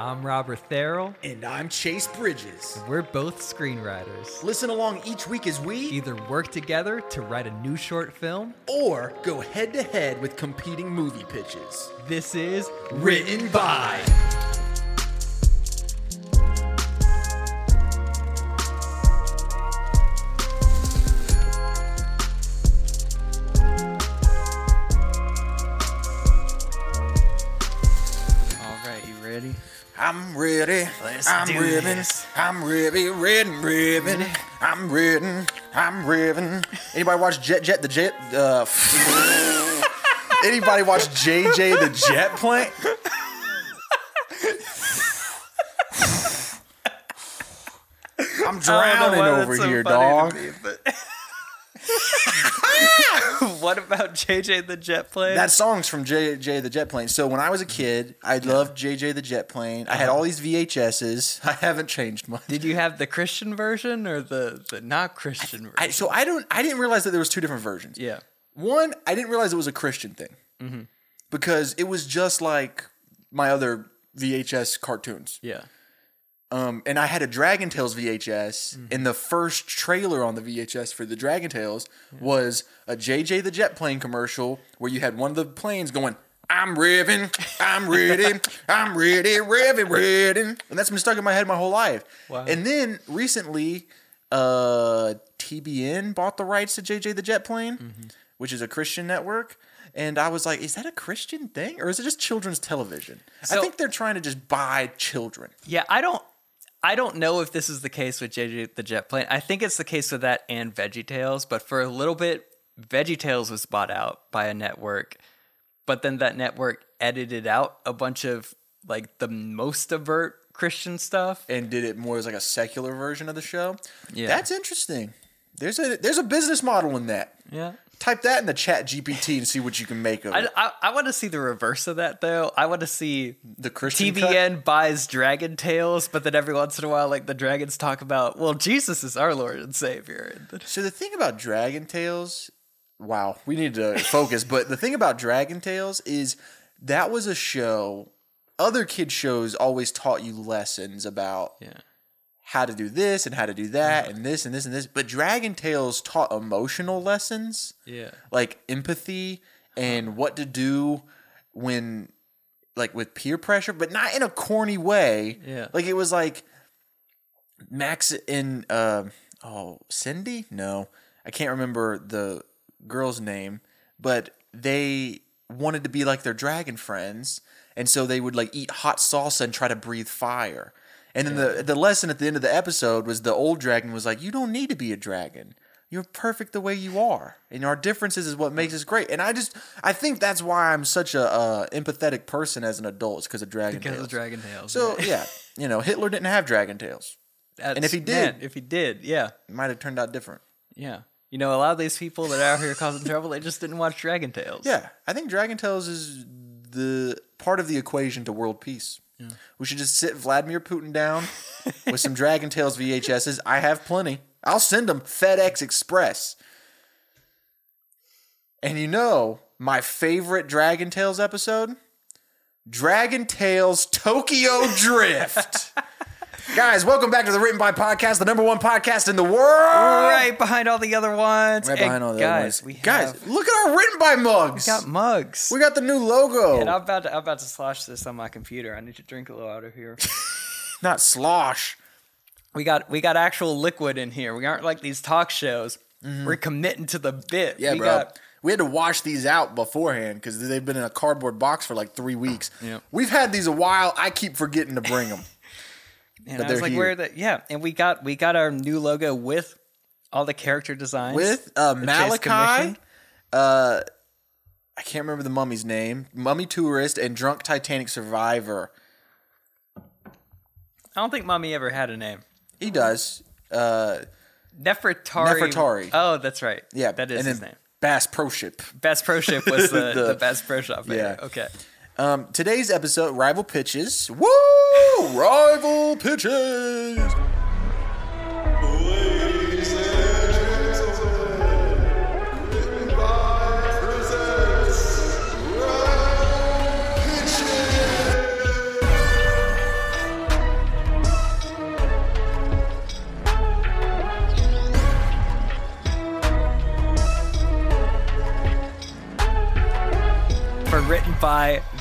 I'm Robert Therrell. And I'm Chase Bridges. We're both screenwriters. Listen along each week as we Either work together to write a new short film, or go head to head with competing movie pitches. this is Written by. I'm ready. Let's I'm do ribbon. this. I'm ready, ribbon, ribbon. I'm ribbon. I'm ribbon. Anybody watch Jet Jet the Jet? Uh, anybody watch JJ the Jet Plane? I'm drowning over here, dog. what about JJ the Jet Plane? That song's from JJ the Jet Plane. So when I was a kid, I loved JJ the Jet Plane. I had uh-huh. all these VHSs. I haven't changed much. Did you have the Christian version or the, the not Christian version? I, so I don't. I didn't realize that there was two different versions. yeah. One, I didn't realize it was a Christian thing mm-hmm. because it was just like my other VHS cartoons. Yeah. Um, and I had a Dragon Tales VHS, and the first trailer on the VHS for the Dragon Tales was a JJ the Jet Plane commercial where you had one of the planes going, "I'm revving, I'm ready, I'm ready, revving, ready," and that's been stuck in my head my whole life. Wow. And then recently, uh, TBN bought the rights to JJ the Jet Plane, which is a Christian network. And I was like, is that a Christian thing or is it just children's television? I think they're trying to just buy children. Yeah, I don't I don't know if this is the case with JJ the Jet Plane. I think it's the case with that and Veggie VeggieTales, but for a little bit Veggie VeggieTales was bought out by a network, but then that network edited out a bunch of like the most overt Christian stuff. and did it more as like a secular version of the show. Yeah. That's interesting. There's a there's a business model in that. Yeah. Type that in the chat GPT and see what you can make of it. I, I want to see the reverse of that though. I want to see The Christian cut? TBN buys Dragon Tales, but then every once in a while, like the dragons talk about, well, Jesus is our Lord and Savior. So the thing about Dragon Tales, wow, we need to focus. but the thing about Dragon Tales is that was a show. Other kid shows always taught you lessons about yeah. How to do this and how to do that and this and this and this. But Dragon Tales taught emotional lessons. Yeah. like empathy and what to do when like with peer pressure but not in a corny way Yeah. like it was like max in uh, oh cindy no i can't remember the girl's name but they wanted to be like their dragon friends and so they would like eat hot salsa and try to breathe fire and then the the lesson at the end of the episode was the old dragon was like you don't need to be a dragon you're perfect the way you are and our differences is what makes us great and i just i think that's why i'm such a uh, empathetic person as an adult because of dragon Because Tales. of Dragon Tales. so yeah you know hitler didn't have Dragon Tales That's- if he man, did- if he did, yeah, it might have turned out different yeah. You know, a lot of these people that are out here causing trouble, they just didn't watch Dragon Tales. Yeah, I think Dragon Tales is the part of the equation to world peace. We should just sit Vladimir Putin down with some Dragon Tales VHSs. I have plenty. I'll send them FedEx Express. And you know, my favorite Dragon Tales episode? Dragon Tales Tokyo Drift. Guys, welcome back to the Written by Podcast, the number one podcast in the world. right behind all the other ones. Right And all the guys, other ones. Guys, have, look at our Written by mugs. We got mugs. we got the new logo. and I'm about to, I'm about to slosh this on my computer. I need to drink a little out of here. Not slosh. we got we got actual liquid in here. We aren't like these talk shows. We're committing to the bit. Mm-hmm. Yeah, we bro. got we had to wash these out beforehand because they've been in a cardboard box for like three weeks. Yeah. We've had these a while. I keep forgetting to bring them. and but I was like, here. where the yeah, and we got we got our new logo with all the character designs With uh, Malachi, uh, I can't remember the mummy's name, Mummy Tourist, and Drunk Titanic Survivor. I don't think Mummy ever had a name. He does. Uh, Nefertari. Nefertari. Oh, that's right. yeah, that is his name. Bass Pro Ship. Bass Pro Ship was the, The- the, best pro shop. Yeah. Okay. Um, today's episode, rival pitches. Woo! Rival pitches.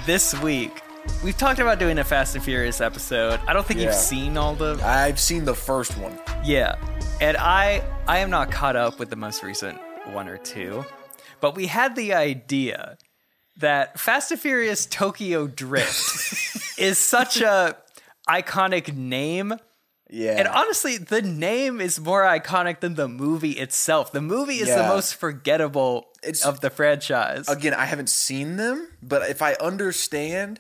This week we've talked about doing a Fast and Furious episode. I don't think Yeah. you've seen all the I've seen the first one. yeah, and I I am not caught up with the most recent one or two, but we had the idea that Fast and Furious Tokyo Drift is such a iconic name. Yeah. And honestly, the name is more iconic than the movie itself. The movie is the most forgettable It's- of the franchise. Again, I haven't seen them, but if I understand,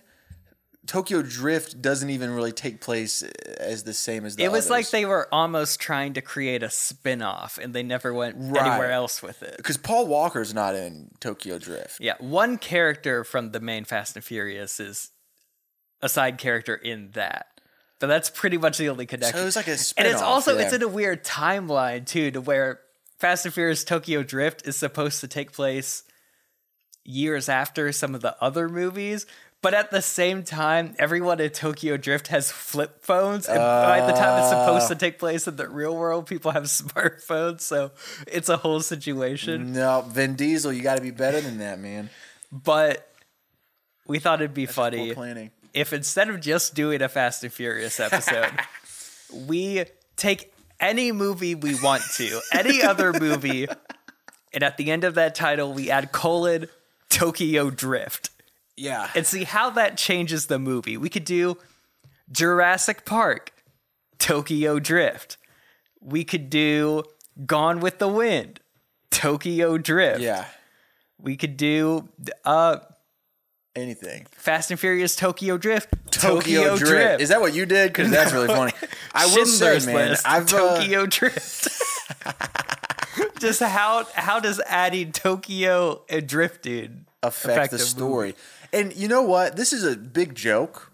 Tokyo Drift doesn't even really take place uh, as the same as the it was like they were almost trying to create a spin-off and they never went Right. anywhere else with it. because Paul Walker's not in Tokyo Drift. Yeah, one character from the main Fast and Furious is a side character in that. But that's pretty much the only connection. So it was like a and it's spin-off, also it's yeah. in a weird timeline too, to where Fast and Furious Tokyo Drift is supposed to take place years after some of the other movies. But at the same time, everyone in Tokyo Drift has flip phones. And by the time it's supposed to ah. take place in the real world, people have smartphones. So it's a whole situation. No, Vin Diesel, you got to be better than that, man. But we thought it'd be funny Poor planning. if instead of just doing a Fast and Furious episode, we take any movie we want to, any other movie, and at the end of that title, we add colon Tokyo Drift Yeah. and see how that changes the movie. We could do Jurassic Park, Tokyo Drift. We could do Gone with the Wind, Tokyo Drift. yeah. We could do uh, Anything. Fast and Furious Tokyo Drift, Tokyo, Drift. Is that what you did? Because that's really funny. I will say, man, List, I've uh, Tokyo Drift. Just how how does adding Tokyo and drifting affect, the the story. And you know what? This is a big joke,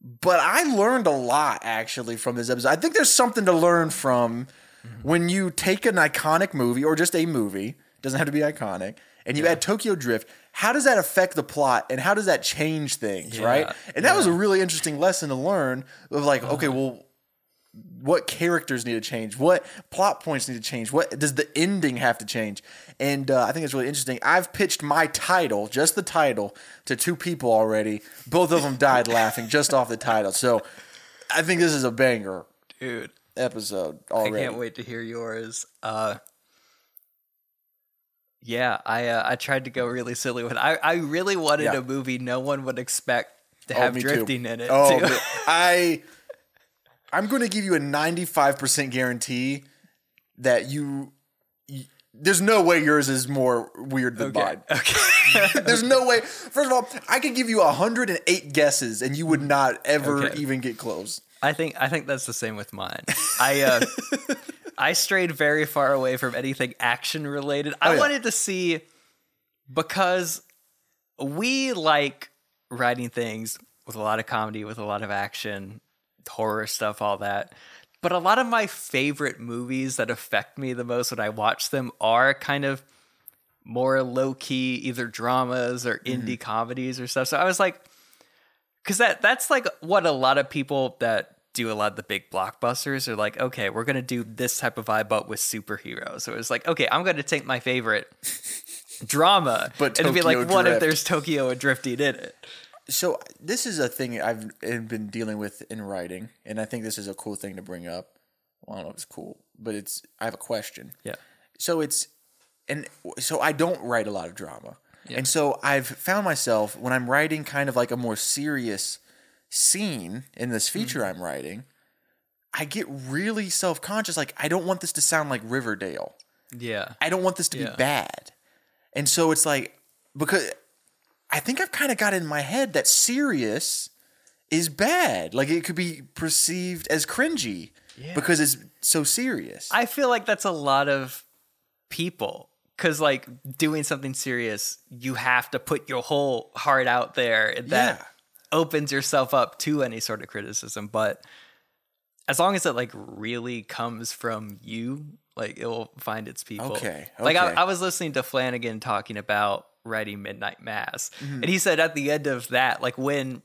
but I learned a lot actually from this episode. I think there's something to learn from when you take an iconic movie or just a movie, doesn't have to be iconic, and you add Tokyo Drift. How does that affect the plot and how does that change things, right? And that was a really interesting lesson to learn of like, okay, well, what characters need to change? What plot points need to change? What does the ending have to change? And uh, i think it's really interesting. I've pitched my title just the title to two people already. Both of them died laughing just off the title. So i think this is a banger Dude, episode I can't wait to hear yours. Uh yeah, I uh, I tried to go really silly with. I I really wanted Yeah. a movie no one would expect to Oh, have me too. drifting in it. oh i i'm going to give you a 95% guarantee that you, you there's no way yours is more weird than okay. mine okay. There's no way. First of all, I could give you 108 guesses and you would not ever Okay. even get close. I think I think that's the same with mine. I uh, I strayed very far away from anything action related. I Oh, yeah. wanted to see because we like writing things with a lot of comedy, with a lot of action, horror stuff, all that. But a lot of my favorite movies that affect me the most when I watch them are kind of more low key, either dramas or mm-hmm. indie comedies or stuff. So I was like, because that that's like what a lot of people that do a lot of the big blockbusters are like. Okay, we're gonna do this type of vibe, but with superheroes. So it's like, okay, I'm gonna take my favorite drama, But and be Tokyo like, what if there's Tokyo and drifting in it? So, this is a thing I've been dealing with in writing, and I think this is a cool thing to bring up. Well, I don't know if it's cool, but it's I have a question. Yeah, So, it's and so I don't write a lot of drama. And so I've found myself when I'm writing kind of like a more serious scene in this mm-hmm. feature I'm writing, I get really self conscious. Like, I don't want this to sound like Riverdale. yeah, I don't want this to Yeah. be bad. And so it's like because I think I've kind of got in my head that serious is bad. Like it could be perceived as cringy because it's so serious. I feel like that's a lot of people because like doing something serious, you have to put your whole heart out there, that Yeah. Opens yourself up to any sort of criticism. But as long as it like really comes from you, like it will find its people. Okay, Like I. I was listening to Flanagan talking about writing Midnight Mass, Mm-hmm. and he said at the end of that, like when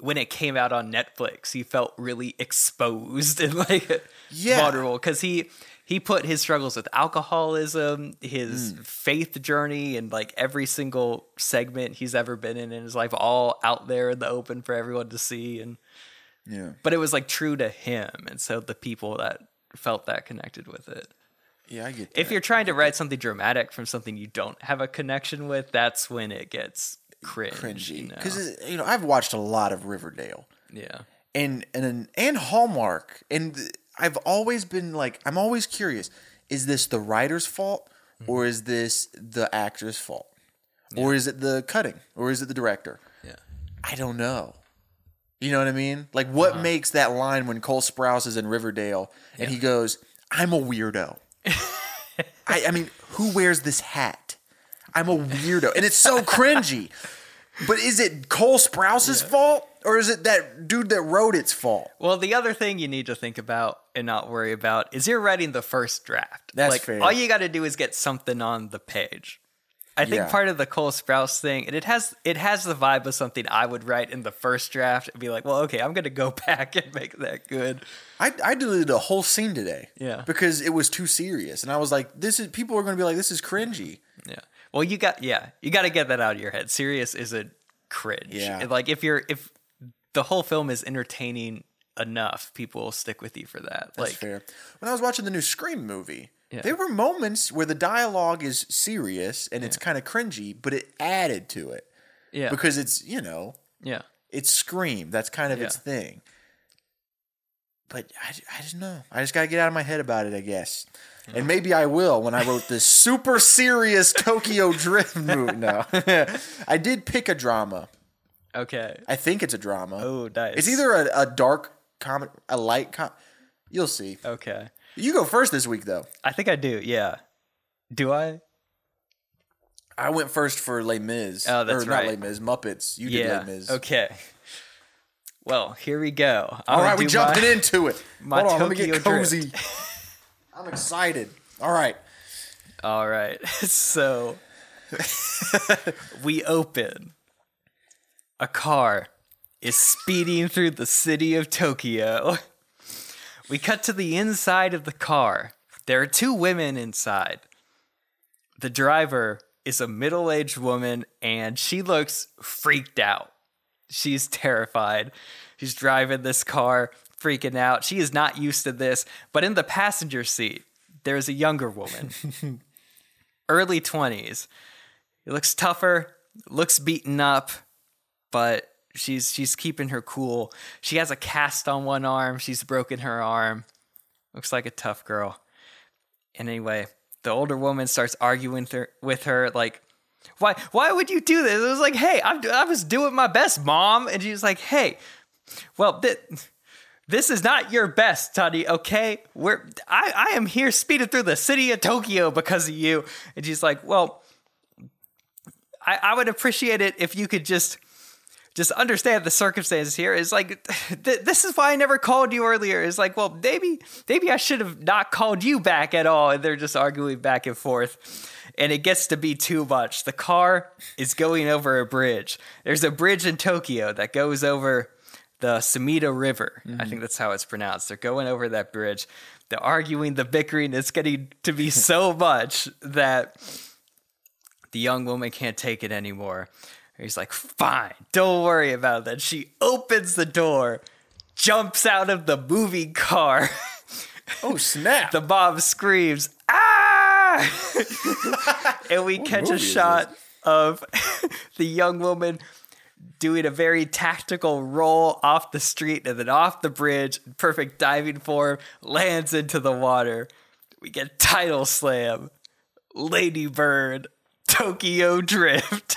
when it came out on Netflix, he felt really exposed and like Yeah. vulnerable because he he put his struggles with alcoholism, his Hmm. faith journey, and like every single segment he's ever been in in his life, all out there in the open for everyone to see. And Yeah. but it was like true to him, and so the people that felt that connected with it. Yeah, I get that. If you're trying to write something dramatic from something you don't have a connection with, that's when it gets cringe. cringy you know? because you know I've watched a lot of Riverdale yeah, and and and Hallmark, and I've always been like I'm always curious: is this the writer's fault Mm-hmm. or is this the actor's fault, or is it the cutting, or is it the director? yeah, I don't know. You know what I mean? Like, what Uh-huh. makes that line when Cole Sprouse is in Riverdale and he goes, "I'm a weirdo." I, I mean, who wears this hat? I'm a weirdo, and it's so cringy. But is it Cole Sprouse's fault, or is it that dude that wrote it's fault? Well, the other thing you need to think about and not worry about is you're writing the first draft. That's like fair. all you got to do is get something on the page. I think Yeah. part of the Cole Sprouse thing, and it has it has the vibe of something I would write in the first draft and be like, well, okay, I'm gonna go back and make that good. I, I deleted a whole scene today, Yeah. because it was too serious, and I was like, "This is people are going to be like, this is cringy." Yeah. Well, you got yeah, you got to get that out of your head. Serious isn't cringe. Yeah. Like if you're if the whole film is entertaining enough, people will stick with you for that. That's like fair. When I was watching the new Scream movie, Yeah. there were moments where the dialogue is serious and it's kind of cringy, but it added to it yeah, because it's you know yeah. it's Scream. That's kind of its thing. But I, I just know. I just got to get out of my head about it, I guess. And maybe I will when I wrote this super serious Tokyo Drift movie. No, I did pick a drama. Okay. I think it's a drama. Oh, nice. It's either a, a dark comic, a light com. You'll see. Okay. You go first this week, though. I think I do. Yeah. Do I? I went first for Les Mis. Oh, that's or not right. Les Mis, Muppets. You did yeah. Les Mis. Okay. Well, here we go. I'm All we do jumped my- into it. my Hold on, let me get cozy. I'm excited. All right. All right. So we open. A car is speeding through the city of Tokyo. We cut to the inside of the car. There are two women inside. The driver is a middle aged woman and she looks freaked out. She's terrified. She's driving this car, freaking out. She is not used to this. But in the passenger seat, there's a younger woman, early 20s. He looks tougher, looks beaten up, but she's she's keeping her cool. She has a cast on one arm. She's broken her arm. Looks like a tough girl. And anyway, the older woman starts arguing with her, with her like, "Why why would you do this?" It was like, "Hey, I'm I was doing my best, mom." And she's like, "Hey, well, th- this is not your best, Toddy. Okay, we're I I am here speeding through the city of Tokyo because of you." And she's like, "Well, I I would appreciate it if you could just." Just understand the circumstances here. Is like, th- this is why I never called you earlier. It's like, well, maybe, maybe I should have not called you back at all. And they're just arguing back and forth, and it gets to be too much. The car is going over a bridge. There's a bridge in Tokyo that goes over the Sumida River. I think mm-hmm. that's how it's pronounced. They're going over that bridge. They're arguing, the bickering is getting to be so much that the young woman can't take it anymore. He's like, fine, don't worry about that. She opens the door, jumps out of the moving car. Oh, snap. the mom screams, ah! and we catch a movie shot of the young woman doing a very tactical roll off the street and then off the bridge, perfect diving form, lands into the water. We get title slam, Lady Bird, Tokyo Drift.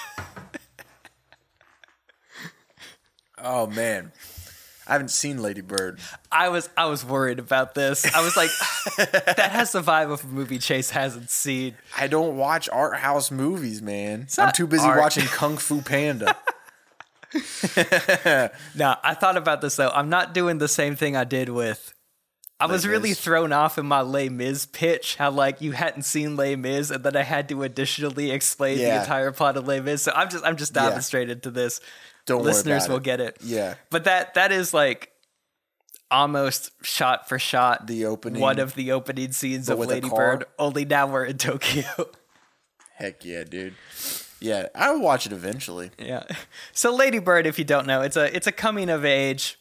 Oh, man. I haven't seen Lady Bird. I was I was worried about this. I was like, that has the vibe of a movie Chase hasn't seen. I don't watch art house movies, man. I'm too busy art. watching Kung Fu Panda. Now, I thought about this though. I'm not doing the same thing I did with. I was really Mis. thrown off in my Les Mis pitch, how like you hadn't seen Les Mis, and then I had to additionally explain the entire plot of Les Mis. So I'm just I'm just diving Yeah. straight into this. Don't worry listeners will it. get it. Yeah. But that that is like almost shot for shot The opening. one of the opening scenes of Lady? Bird. Only now we're in Tokyo. Heck yeah, dude. Yeah, I'll watch it eventually. yeah. So Lady Bird, if you don't know, it's a it's a coming of age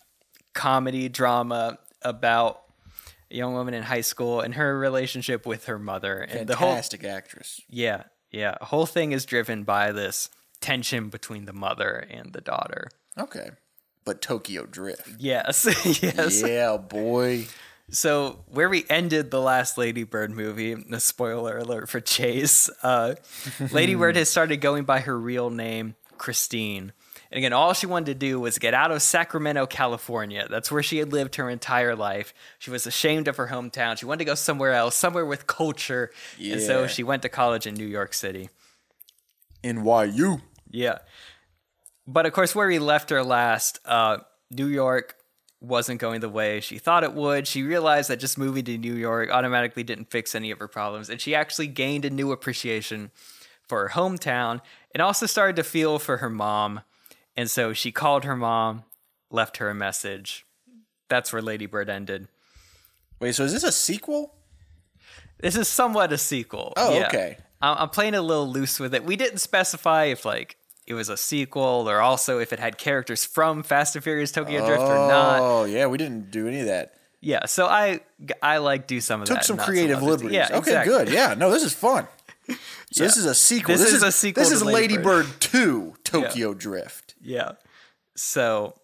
comedy drama about a young woman in high school and her relationship with her mother. And the whole Fantastic actress. yeah, yeah, the whole thing is driven by this tension between the mother and the daughter. Okay. But Tokyo Drift. Yes, yes. Yeah, boy. So where we ended the last Lady Bird movie, the spoiler alert for Chase, uh, Lady Bird has started going by her real name, Christine. And again, all she wanted to do was get out of Sacramento, California. That's where she had lived her entire life. She was ashamed of her hometown. She wanted to go somewhere else, somewhere with culture. Yeah. And so she went to college in New York City. NYU. Yeah. But of course, where we left her last, uh, New York wasn't going the way she thought it would. She realized that just moving to New York automatically didn't fix any of her problems. And she actually gained a new appreciation for her hometown and also started to feel for her mom. And so she called her mom, left her a message. That's where Lady Bird ended. Wait, so is this a sequel? This is somewhat a sequel. Oh, yeah. okay. I'm playing a little loose with it. We didn't specify if like it was a sequel or also if it had characters from Fast and Furious Tokyo Drift or not. Oh, yeah, we didn't do any of that. Yeah, so I I like do some of Took that. Took some creative others. liberties. Yeah, okay, exactly. good. Yeah, no, this is fun. So this is a sequel. This is a sequel This is Lady Bird. Bird 2 Tokyo Drift. Yeah. So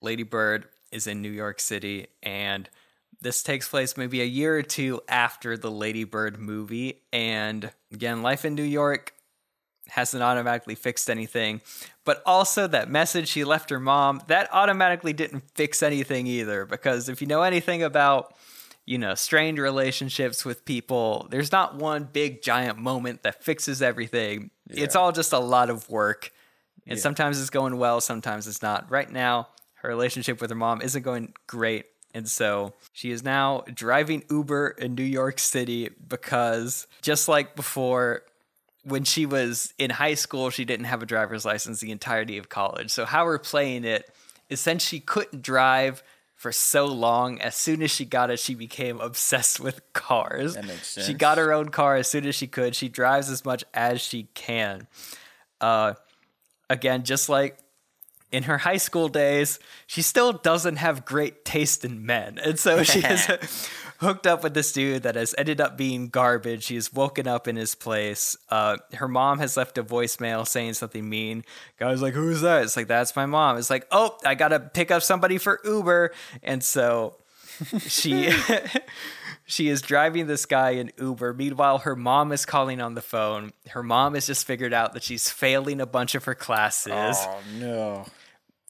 Lady Bird is in New York City and this takes place maybe a year or two after the Lady Bird movie and again life in New York hasn't automatically fixed anything. But also that message she left her mom that automatically didn't fix anything either. Because if you know anything about you know strained relationships with people there's not one big giant moment that fixes everything. It's all just a lot of work. And sometimes it's going well, sometimes it's not. Right now, her relationship with her mom isn't going great. And so she is now driving Uber in New York City because just like before, when she was in high school, she didn't have a driver's license the entirety of college. So, how we're playing it is since she couldn't drive for so long, as soon as she got it, she became obsessed with cars. That makes sense. She got her own car as soon as she could. She drives as much as she can. Uh, again, just like in her high school days, she still doesn't have great taste in men. And so she is hooked up with this dude that has ended up being garbage. She's woken up in his place. Uh, her mom has left a voicemail saying something mean. Guy's like, Who's that? It's like, That's my mom. It's like, Oh, I got to pick up somebody for Uber. And so she. She is driving this guy in Uber. Meanwhile, her mom is calling on the phone. Her mom has just figured out that she's failing a bunch of her classes Oh, no.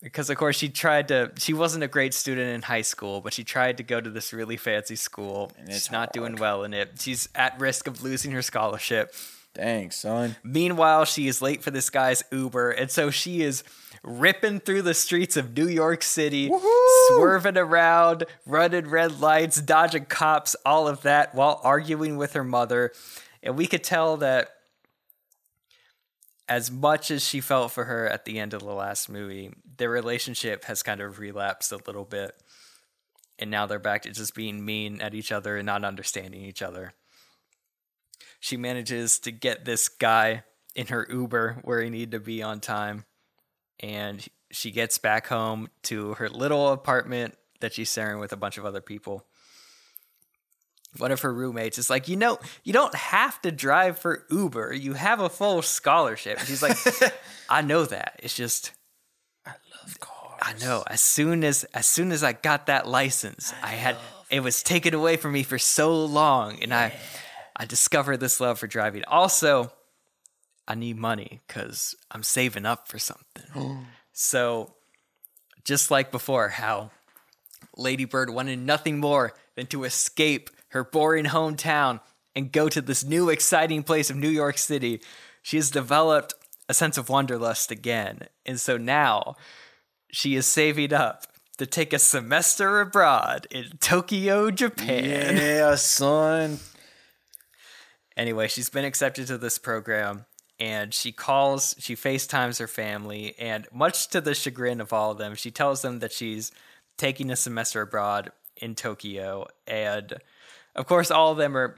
Because of course she tried to she wasn't a great student in high school but she tried to go to this really fancy school. And it's she's not doing well in it. She's at risk of losing her scholarship. Dang, son. meanwhile she is late for this guy's uber and so she is ripping through the streets of new york city swerving around running red lights dodging cops all of that while arguing with her mother. And we could tell that as much as she felt for her at the end of the last movie, their relationship has kind of relapsed a little bit. And now they're back to just being mean at each other and not understanding each other. She manages to get this guy in her Uber where he needed to be on time. And she gets back home to her little apartment that she's sharing with a bunch of other people. One of her roommates is like, you know, you don't have to drive for Uber. You have a full scholarship. And she's like, I know that. It's just Of course. I know. As soon as as soon as I got that license, I, had it was taken away from me for so long, and I I discovered this love for driving. Also, I need money because I'm saving up for something. so, just like before, how Lady Bird wanted nothing more than to escape her boring hometown and go to this new exciting place of New York City. She has developed a sense of wanderlust again. And so now she is saving up to take a semester abroad in Tokyo, Japan. Yeah, son. Anyway, she's been accepted to this program and she calls, she FaceTimes her family, and much to the chagrin of all of them, she tells them that she's taking a semester abroad in Tokyo. And of course, all of them are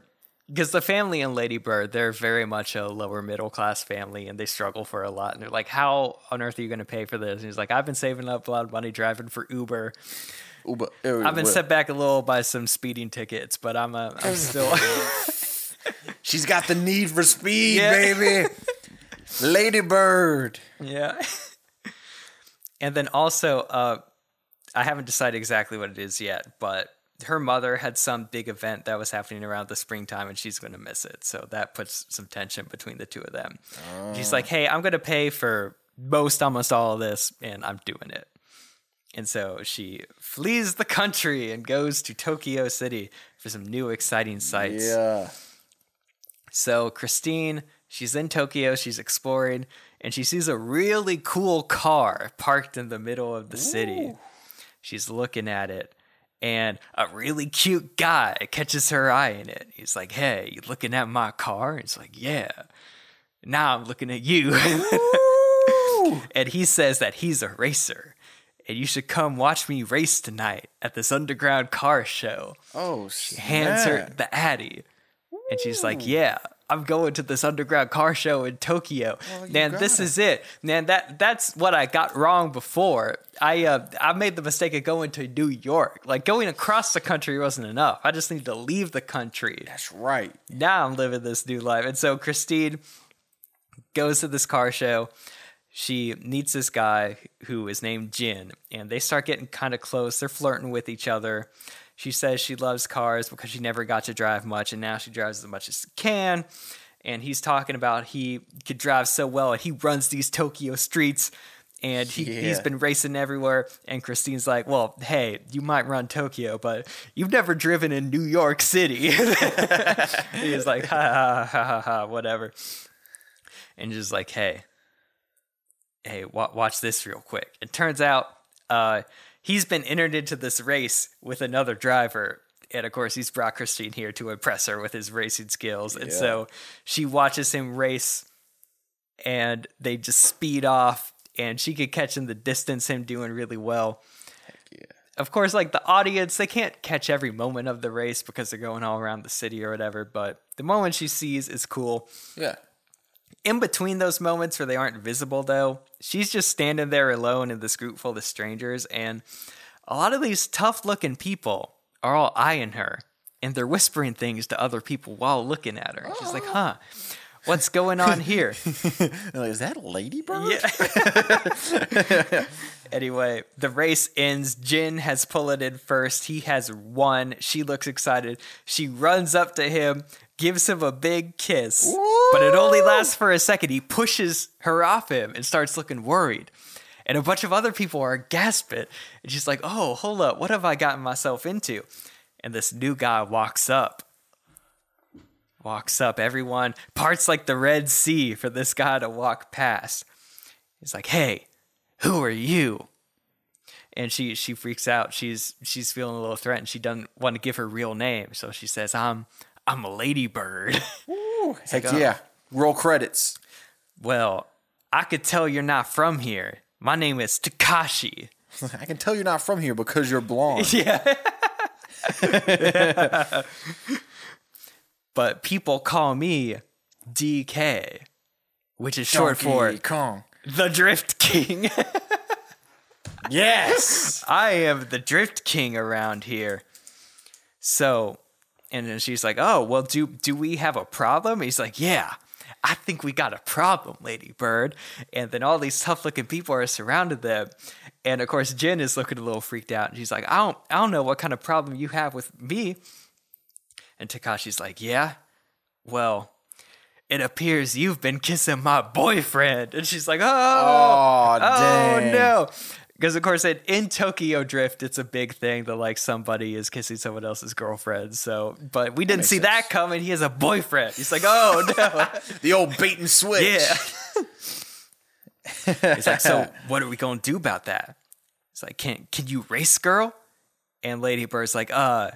because the family in Lady Bird, they're very much a lower middle class family and they struggle for a lot. And they're like, How on earth are you going to pay for this? And he's like, I've been saving up a lot of money driving for Uber. Uber, I've been set back a little by some speeding tickets, but I'm, uh, I'm still. She's got the need for speed, Yeah. baby. Lady Bird. Yeah. and then also, uh, I haven't decided exactly what it is yet, but her mother had some big event that was happening around the springtime and she's going to miss it. So that puts some tension between the two of them. She's like, hey, I'm going to pay for most, almost all of this, and I'm doing it. And so she flees the country and goes to Tokyo City for some new exciting sights. Yeah. So Christine, she's in Tokyo, she's exploring, and she sees a really cool car parked in the middle of the city. She's looking at it, and a really cute guy catches her eye in it. He's like, Hey, you looking at my car? And it's like, Yeah. Now I'm looking at you. and he says that he's a racer. And you should come watch me race tonight at this underground car show Oh, hands her the Addy. And she's like, Yeah, I'm going to this underground car show in Tokyo. you Man, this gotta. is it. Man, that that's what I got wrong before. I uh I made the mistake of going to New York. Like going across the country wasn't enough. I just need to leave the country. That's right. Now I'm living this new life. And so Christine goes to this car show. She meets this guy who is named Jin, and they start getting kind of close. They're flirting with each other. She says she loves cars because she never got to drive much, and now she drives as much as she can. And he's talking about he could drive so well, and he runs these Tokyo streets, and he, he's Yeah. been racing everywhere. And Christine's like, "Well, hey, you might run Tokyo, but you've never driven in New York City." he's like, "Ha ha ha ha ha, whatever," and just like, "Hey, hey, wa- watch this real quick." It turns out uh, he's been entered into this race with another driver. And of course, he's brought Christine here to impress her with his racing skills. And so she watches him race and they just speed off and she could catch in the distance him doing really well. Of course, like the audience, they can't catch every moment of the race because they're going all around the city or whatever, but the moment she sees is cool. Yeah. In between those moments where they aren't visible, though, she's just standing there alone in this group full of strangers, and a lot of these tough looking people are all eyeing her and they're whispering things to other people while looking at her. And she's like, huh, what's going on here? Is that a Lady Bird? Yeah. anyway, the race ends. Jin has pulled it in first. He has won. She looks excited. She runs up to him, gives him a big kiss, but it only lasts for a second. He pushes her off him and starts looking worried. And a bunch of other people are gasping. And she's like, oh, hold up. What have I gotten myself into? And this new guy walks up. Walks up. Everyone parts like the Red Sea for this guy to walk past. He's like, "Hey, who are you?" And she she freaks out. She's she's feeling a little threatened. She doesn't want to give her real name, so she says, "I'm I'm a ladybird." Heck like, oh. yeah. Roll credits. well, I could tell you're not from here. My name is Takashi. I can tell you're not from here because you're blonde. Yeah. but people call me DK, which is short for Kong. the Drift King. Yes. I am the Drift King around here. So, and then she's like, "Oh, well, do do we have a problem?" He's like, "Yeah, I think we got a problem, Lady Bird." And then all these tough-looking people are surrounded them, and of course, Jin is looking a little freaked out, and she's like, "I don't, I don't know what kind of problem you have with me." And Takashi's like, "Yeah, well." It appears you've been kissing my boyfriend. And she's like, oh, oh dang. no. Because of course, in, in Tokyo Drift, it's a big thing that like somebody is kissing someone else's girlfriend. So, but we didn't makes see that coming. He has a boyfriend. He's like, oh no, The old bait and switch. yeah. He's like, so what are we gonna do about that? It's like, can can you race, girl? And Lady Bird's like, uh,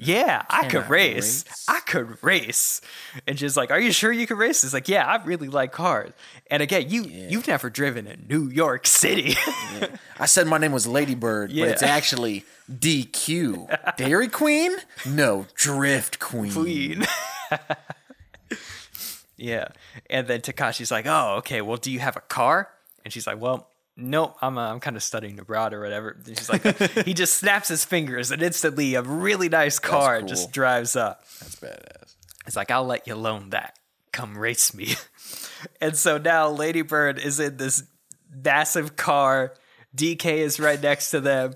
yeah, I could race. race. I could race. And she's like, Are you sure you can race? It's like, Yeah, I really like cars. And again, you you've never driven in New York City. I said my name was Ladybird, Yeah. but it's actually DQ. Dairy Queen? No, Drift Queen. Queen. yeah. And then Takashi's like, Oh, okay, well, do you have a car? And she's like, Well, nope, I'm, uh, I'm kind of studying abroad or whatever. She's like, He just snaps his fingers and instantly a really nice car cool. just drives up. That's badass. It's like, I'll let you loan that. Come race me. and so now Ladybird is in this massive car. DK is right next to them.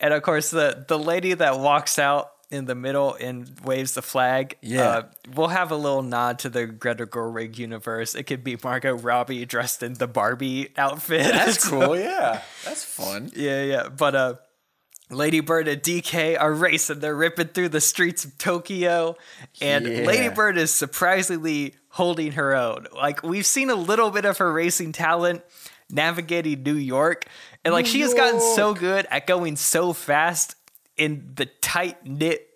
And of course, the, the lady that walks out in the middle and waves the flag. Yeah. Uh, we'll have a little nod to the Greta Gerwig universe. It could be Margot Robbie dressed in the Barbie outfit. That's cool, yeah. That's fun. yeah, yeah. But uh Lady Bird and DK are racing. They're ripping through the streets of Tokyo. And Yeah. Lady Bird is surprisingly holding her own. Like we've seen a little bit of her racing talent navigating New York. And like she has gotten so good at going so fast in the tight knit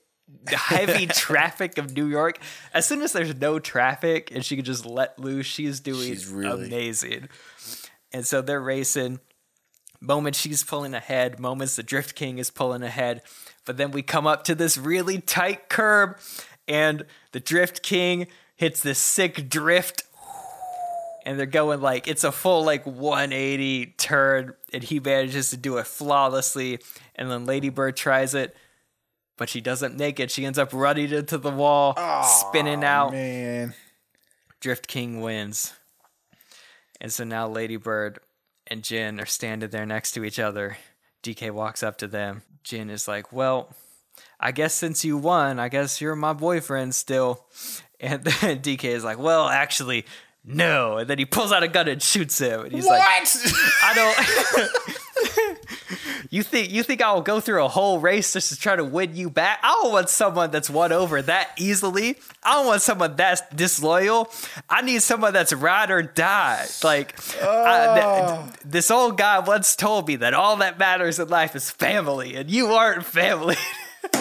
heavy traffic of New York. As soon as there's no traffic and she can just let loose, she's doing She's really- amazing. And so they're racing moments she's pulling ahead, moments the Drift King is pulling ahead. But then we come up to this really tight curb, and the Drift King hits this sick drift. And they're going like it's a full like 180 turn, and he manages to do it flawlessly. And then Ladybird tries it, but she doesn't make it. She ends up running into the wall, spinning out. Man. Drift King wins. And so now Ladybird and Jin are standing there next to each other. DK walks up to them. Jin is like, Well, I guess since you won, I guess you're my boyfriend still. And then DK is like, Well, actually, no. And then he pulls out a gun and shoots him. And he's like, I don't. you think you think I'll go through a whole race just to try to win you back? I don't want someone that's won over that easily. I don't want someone that's disloyal. I need someone that's ride or die. Like I- th- oh. this old guy once told me that all that matters in life is family, and you aren't family.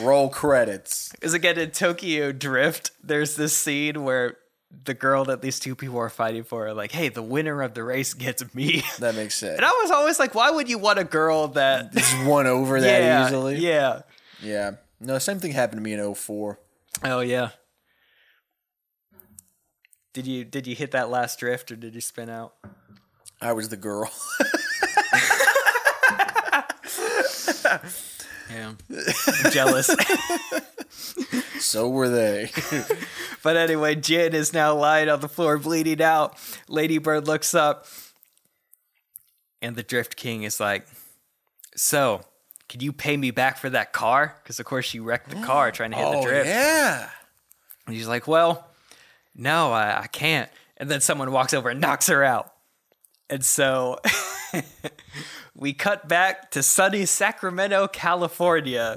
Roll credits. Because again, in Tokyo Drift, there's this scene where the girl that these two people are fighting for are like, hey, the winner of the race gets me. That makes sense. And I was always like, why would you want a girl that Just one over that yeah, easily. Yeah. Yeah. No, same thing happened to me in 04. Oh yeah. Did you did you hit that last drift or did you spin out? I was the girl. Yeah. I'm jealous. so were they. but anyway, Jin is now lying on the floor bleeding out. Ladybird looks up and the Drift King is like, "So, can you pay me back for that car? Because of course she wrecked the car trying to hit the oh, drift." yeah. And he's like, Well, no, I, I can't. And then someone walks over and knocks her out. And so we cut back to sunny Sacramento, California.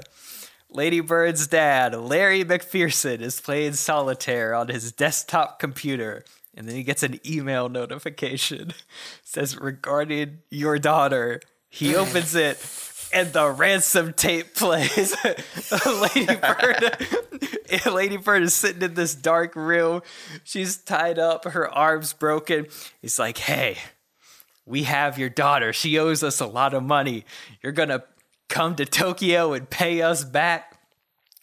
Lady Bird's dad, Larry McPherson, is playing solitaire on his desktop computer. And then he gets an email notification. It says, regarding your daughter. He opens it and the ransom tape plays. Lady Bird, Lady Bird is sitting in this dark room. She's tied up, her arms broken. He's like, "Hey, we have your daughter. She owes us a lot of money. You're gonna come to Tokyo and pay us back,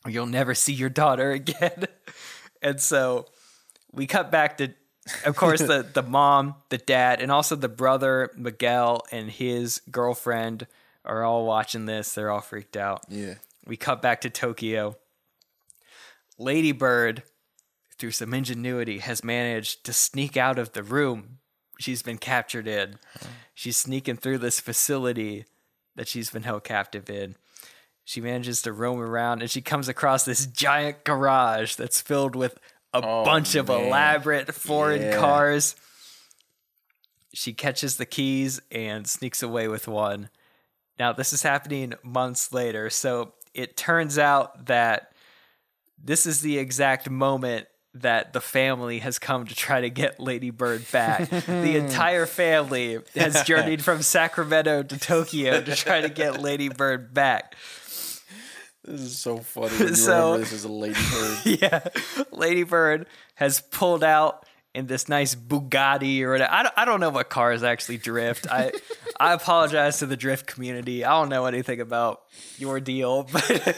or you'll never see your daughter again." And so we cut back to of course the the mom, the dad, and also the brother Miguel and his girlfriend are all watching this. They're all freaked out. Yeah. We cut back to Tokyo. Lady Bird, through some ingenuity, has managed to sneak out of the room she's been captured in. She's sneaking through this facility that she's been held captive in. She manages to roam around and she comes across this giant garage that's filled with a oh, bunch of man. elaborate foreign Yeah. cars. She catches the keys and sneaks away with one. Now, this is happening months later. So it turns out that this is the exact moment that the family has come to try to get Lady Bird back. the entire family has journeyed from Sacramento to Tokyo to try to get Lady Bird back. This is so funny. When you So- this is a lady bird. yeah, Lady Bird has pulled out in this nice Bugatti or whatever. I don't, I don't know what cars actually drift. I I apologize to the drift community. I don't know anything about your deal, but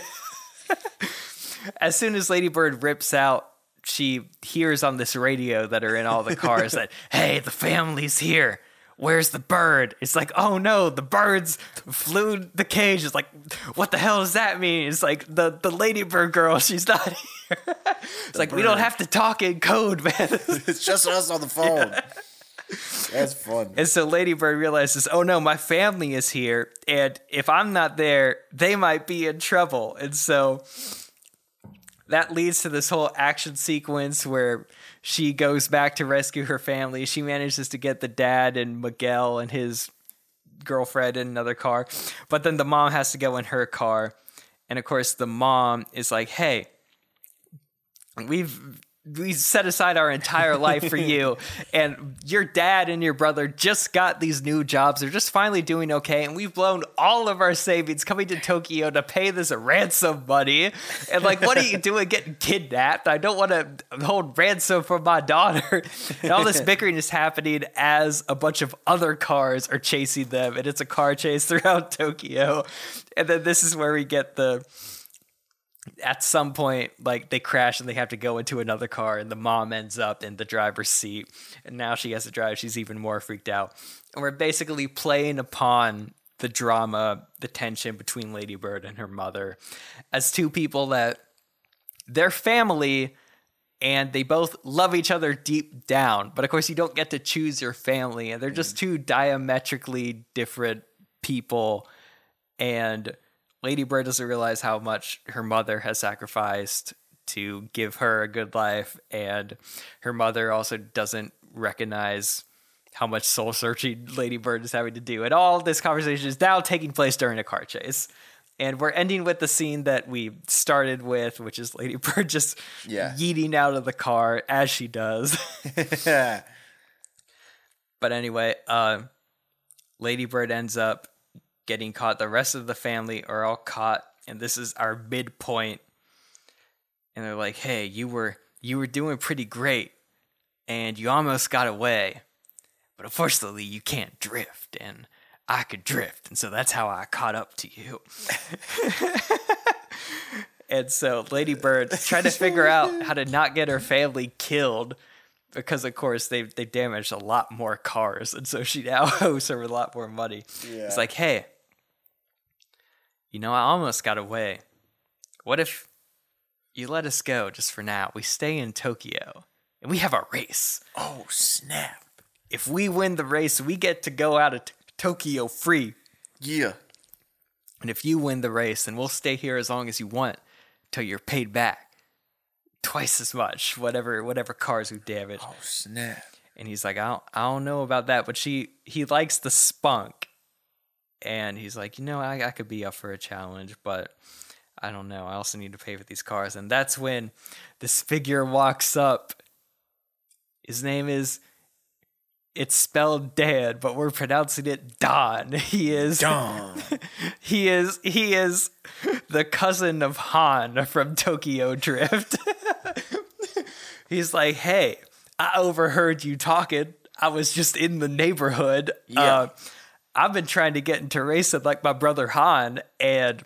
as soon as Lady Bird rips out, she hears on this radio that are in all the cars that, hey, the family's here. Where's the bird? It's like, oh no, the birds flew the cage. It's like, what the hell does that mean? It's like the the ladybird girl, she's not here. it's like we don't have to talk in code, man. It's just us on the phone. That's fun. And so Ladybird realizes, oh no, my family is here, and if I'm not there, they might be in trouble. And so that leads to this whole action sequence where she goes back to rescue her family. She manages to get the dad and Miguel and his girlfriend in another car, but then the mom has to go in her car. And of course, the mom is like, hey, we've we set aside our entire life for you. And your dad and your brother just got these new jobs. They're just finally doing okay. And we've blown all of our savings coming to tokyo to pay this ransom money. And like what are you doing getting kidnapped? I don't want to hold ransom for my daughter. And all this bickering is happening as a bunch of other cars are chasing them. And it's a car chase throughout tokyo. And then this is where we get the at some point, like they crash and they have to go into another car, and the mom ends up in the driver's seat, and now she has to drive. She's even more freaked out, and we're basically playing upon the drama, the tension between Lady Bird and her mother, as two people that they're family and they both love each other deep down, but of course you don't get to choose your family, and they're just mm. two diametrically different people, and Lady Bird doesn't realize how much her mother has sacrificed to give her a good life, and her mother also doesn't recognize how much soul searching Lady Bird is having to do. And all this conversation is now taking place during a car chase. And we're ending with the scene that we started with, which is Lady Bird just Yeah. yeeting out of the car as she does. But anyway, uh, Lady Bird ends up getting caught. The rest of the family are all caught, and this is our midpoint. And they're like, "Hey, you were you were doing pretty great, and you almost got away, but unfortunately, you can't drift, and I could drift, and so that's how I caught up to you." and so Lady Bird tried to figure out how to not get her family killed because of course they they damaged a lot more cars and so she now owes her a lot more money. Yeah. It's like, hey, you know, I almost got away. What if you let us go just for now? We stay in Tokyo and we have a race. oh snap! If we win the race, we get to go out of t- Tokyo free. Yeah. And if you win the race, then we'll stay here as long as you want till you're paid back twice as much, whatever whatever cars we damaged. Oh snap! and he's like, I don't, I don't know about that, but she he likes the spunk, and he's like, you know, I, I could be up for a challenge, but I don't know. I also need to pay for these cars, and that's when this figure walks up. His name is. It's spelled Dan, but we're pronouncing it Don. He is Dawn. he is he is the cousin of Han from Tokyo Drift. He's like, "Hey, I overheard you talking. I was just in the neighborhood. Yeah. Uh, I've been trying to get into racing like my brother Han, and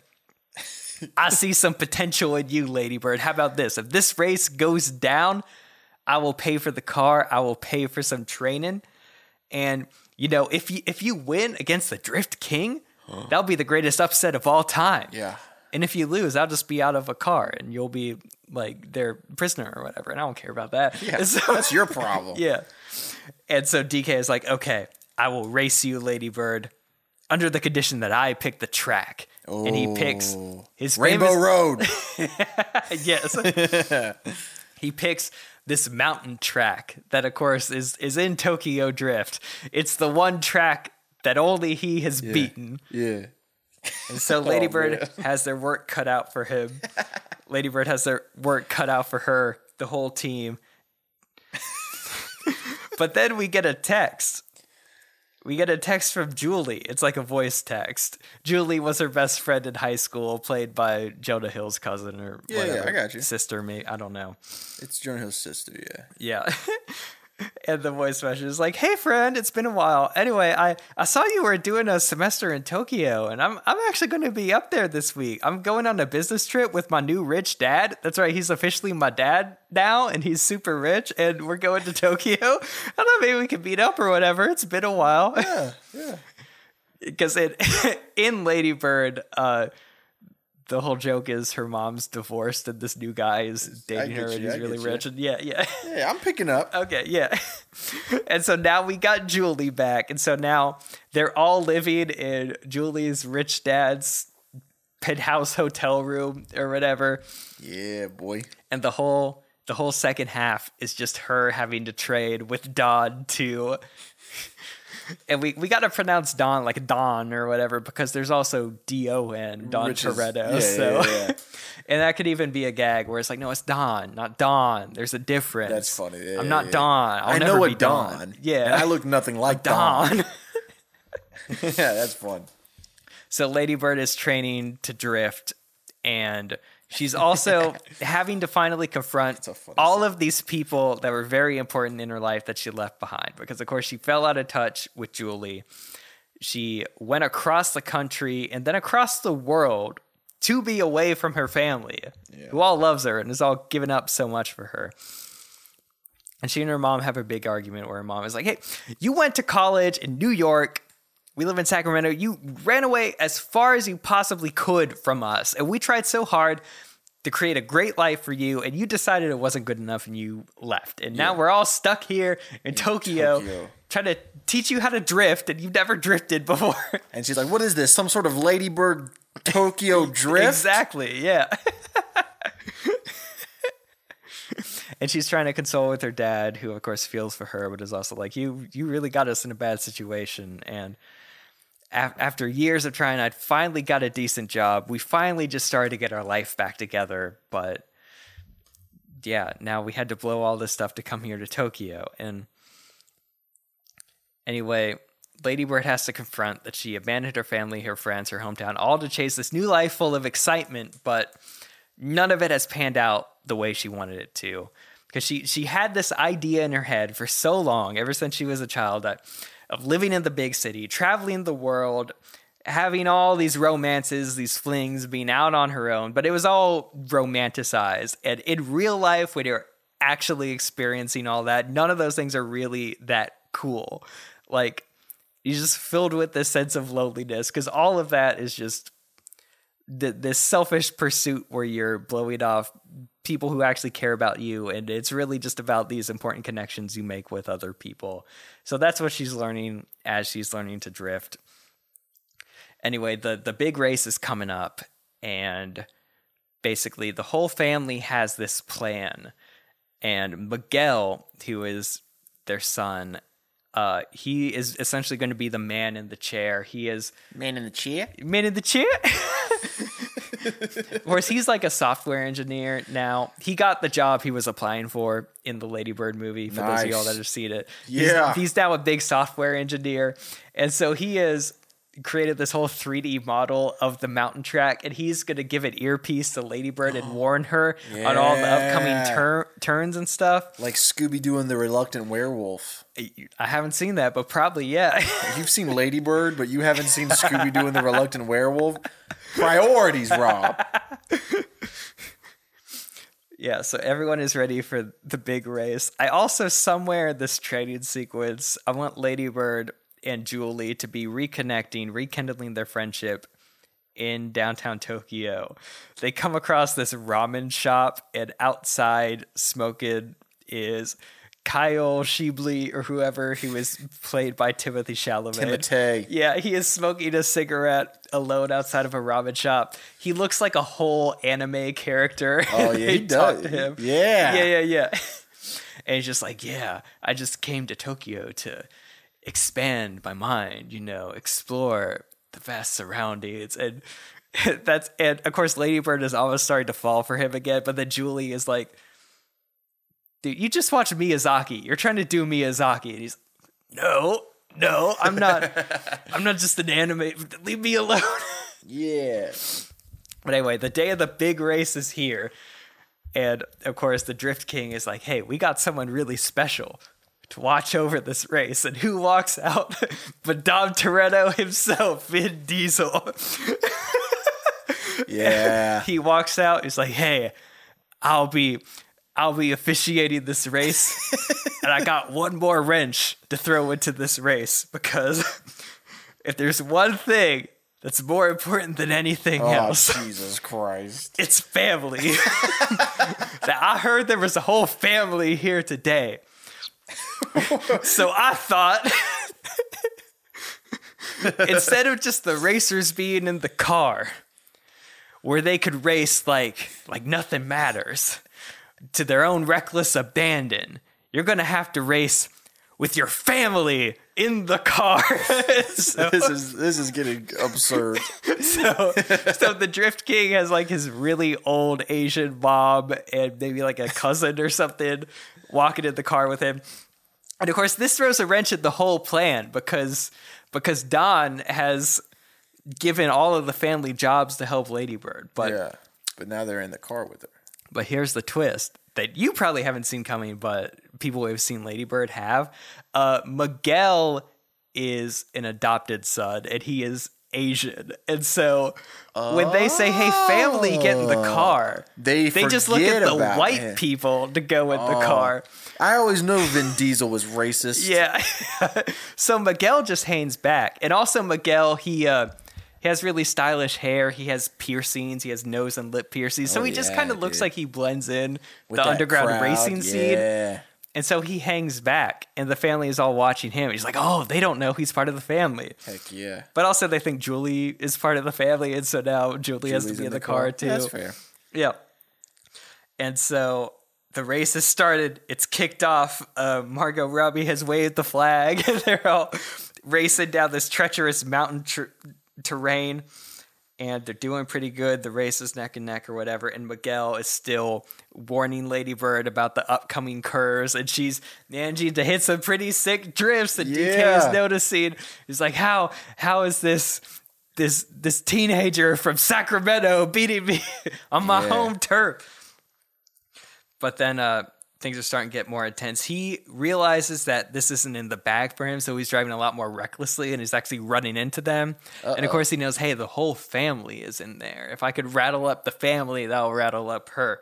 I see some potential in you, Ladybird. How about this? If this race goes down, I will pay for the car. I will pay for some training, and you know, if you if you win against the Drift King, that'll be the greatest upset of all time. Yeah. And if you lose, I'll just be out of a car, and you'll be like their prisoner or whatever. And I don't care about that. Yeah. So- That's your problem. yeah. And so DK is like, okay, I will race you, Ladybird, under the condition that I pick the track. And he picks his Rainbow famous, Road. yes. he picks this mountain track that, of course, is is in Tokyo Drift. It's the one track that only he has beaten. yeah. And so oh, Ladybird has their work cut out for him. Ladybird has their work cut out for her the whole team. but then we get a text. We get a text from Julie. It's like a voice text. Julie was her best friend in high school, played by Jonah Hill's cousin or Yeah, yeah. I got you. Sister, me, I don't know. It's Jonah Hill's sister. Yeah. Yeah. and the voice message is like, "Hey friend, it's been a while. Anyway, I I saw you were doing a semester in Tokyo, and I'm I'm actually going to be up there this week. I'm going on a business trip with my new rich dad. That's right, he's officially my dad now, and he's super rich. And we're going to Tokyo. I thought maybe we could meet up or whatever. It's been a while. Yeah. Yeah. because it in Lady Bird, uh, the whole joke is her mom's divorced and this new guy is dating her and you, he's I really you. rich and yeah, yeah. Yeah. I'm picking up. Okay, yeah. and so now we got Julie back. And so now they're all living in Julie's rich dad's penthouse hotel room or whatever. Yeah, boy. And the whole the whole second half is just her having to trade with Don to and we, we gotta pronounce Don like Don or whatever because there's also D O N Don Which is- Toretto. yeah, so yeah, yeah. and that could even be a gag where it's like, no, it's Don, not Don. There's a difference. That's funny. Yeah, I'm not. Don. I'll I never know a Don. Yeah. And I look nothing like Don. Don. yeah, that's fun. so Lady Bird is training to drift, and she's also having to finally confront all of these people that were very important in her life that she left behind. Because of course she fell out of touch with Julie. She went across the country and then across the world to be away from her family, who all loves her and has all given up so much for her. And she and her mom have a big argument where her mom is like, Hey, you went to college in New York. We live in Sacramento. You ran away as far as you possibly could from us. And we tried so hard to create a great life for you. And you decided it wasn't good enough and you left. And now we're all stuck here in, Tokyo, Tokyo. trying to teach you how to drift. And you've never drifted before. And she's like, "What is this? Some sort of Ladybird Tokyo drift?" Exactly. Yeah. and she's trying to console with her dad, who of course feels for her, but is also like, "You, you really got us in a bad situation." And after years of trying, I finally got a decent job. We finally just started to get our life back together, but yeah, now we had to blow all this stuff to come here to Tokyo. And anyway, Lady Bird has to confront that she abandoned her family, her friends, her hometown, all to chase this new life full of excitement, but none of it has panned out the way she wanted it to. Because she she had this idea in her head for so long, ever since she was a child, that of living in the big city, traveling the world, having all these romances, these flings, being out on her own, but it was all romanticized. And in real life, when you're actually experiencing all that, none of those things are really that cool. Like, you're just filled with this sense of loneliness because all of that is just th- this selfish pursuit where you're blowing off people who actually care about you and it's really just about these important connections you make with other people. So that's what she's learning as she's learning to drift. Anyway the the big race is coming up and basically the whole family has this plan. And miguel who is their son uh, he is essentially going to be the man in the chair. He is Man in the chair. man in the chair. of course, he's like a software engineer now. He got the job he was applying for in the Lady Bird movie. For those of y'all that have seen it, Yeah. he's, he's now a big software engineer, and so he is created this whole 3D model of the mountain track, and he's going to give an earpiece to Ladybird and warn her on all the upcoming Yeah. tur- turns and stuff. Like Scooby Doo and the Reluctant Werewolf. I haven't seen that, but probably yeah. You've seen Ladybird, but you haven't seen Scooby Doo and the Reluctant Werewolf. Priorities, Rob. Yeah, so everyone is ready for the big race. I also somewhere in this training sequence, I want Ladybird and Julie to be reconnecting, rekindling their friendship in downtown Tokyo. They come across this ramen shop, and outside smoking is Kyle Scheible or whoever he was played by Timothée Chalamet. Timotei. Yeah, he is smoking a cigarette alone outside of a ramen shop. He looks like a whole anime character. Oh, yeah, he does. To him. Yeah. yeah, yeah, yeah. And he's just like, yeah, I just came to Tokyo to expand my mind, you know, explore the vast surroundings, and that's and of course Lady Bird is almost starting to fall for him again, but then Julie is like, dude, you just watched Miyazaki. You're trying to do Miyazaki. And he's, no, no, I'm not. I'm not just an anime. Leave me alone. Yeah. But anyway, the day of the big race is here. And of course, the Drift King is like, hey, we got someone really special to watch over this race. And who walks out? but Dom Toretto himself, Vin Diesel. Yeah. he walks out. He's like, "Hey, I'll be, I'll be officiating this race, and I got one more wrench to throw into this race because if there's one thing that's more important than anything oh, else, Jesus Christ. it's family. now, I heard there was a whole family here today, so I thought." Instead of just the racers being in the car, where they could race like like nothing matters to their own reckless abandon. You're gonna have to race with your family in the car. so, This is this is getting absurd. so, so the Drift King has like his really old Asian mom and maybe like a cousin or something walking in the car with him. And of course, this throws a wrench in the whole plan because because Don has given all of the family jobs to help Ladybird, but yeah. But now they're in the car with her. But here's the twist that you probably haven't seen coming, but people who have seen Ladybird have. Uh, Miguel is an adopted son, and he is Asian, and so when they say, "Hey, family, get in the car," They they just look at the white him. people to go in the car. I always knew Vin Diesel was racist. Yeah. so Miguel just hangs back. And also Miguel, he uh he has really stylish hair. He has piercings. He has nose and lip piercings. So Oh, he just kind of looks like he blends in With the underground crowd, racing scene. And so he hangs back and the family is all watching him. He's like, "Oh, they don't know he's part of the family." Heck yeah. But also they think Julie is part of the family and so now Julie has to be in the, car, too. That's fair. Yeah. And so the race has started. It's kicked off. Uh, Margot Robbie has waved the flag. and They're all racing down this treacherous mountain tr- terrain. And they're doing pretty good. The race is neck and neck or whatever. And Miguel is still warning Lady Bird about the upcoming curves. And she's managing to hit some pretty sick drifts that DK is noticing. He's like, how how is this this this teenager from Sacramento beating me on my Yeah. home turf? But then uh, things are starting to get more intense. He realizes that this isn't in the bag for him, so he's driving a lot more recklessly and he's actually running into them. And of course, he knows, hey, the whole family is in there. If I could rattle up the family, that'll rattle up her.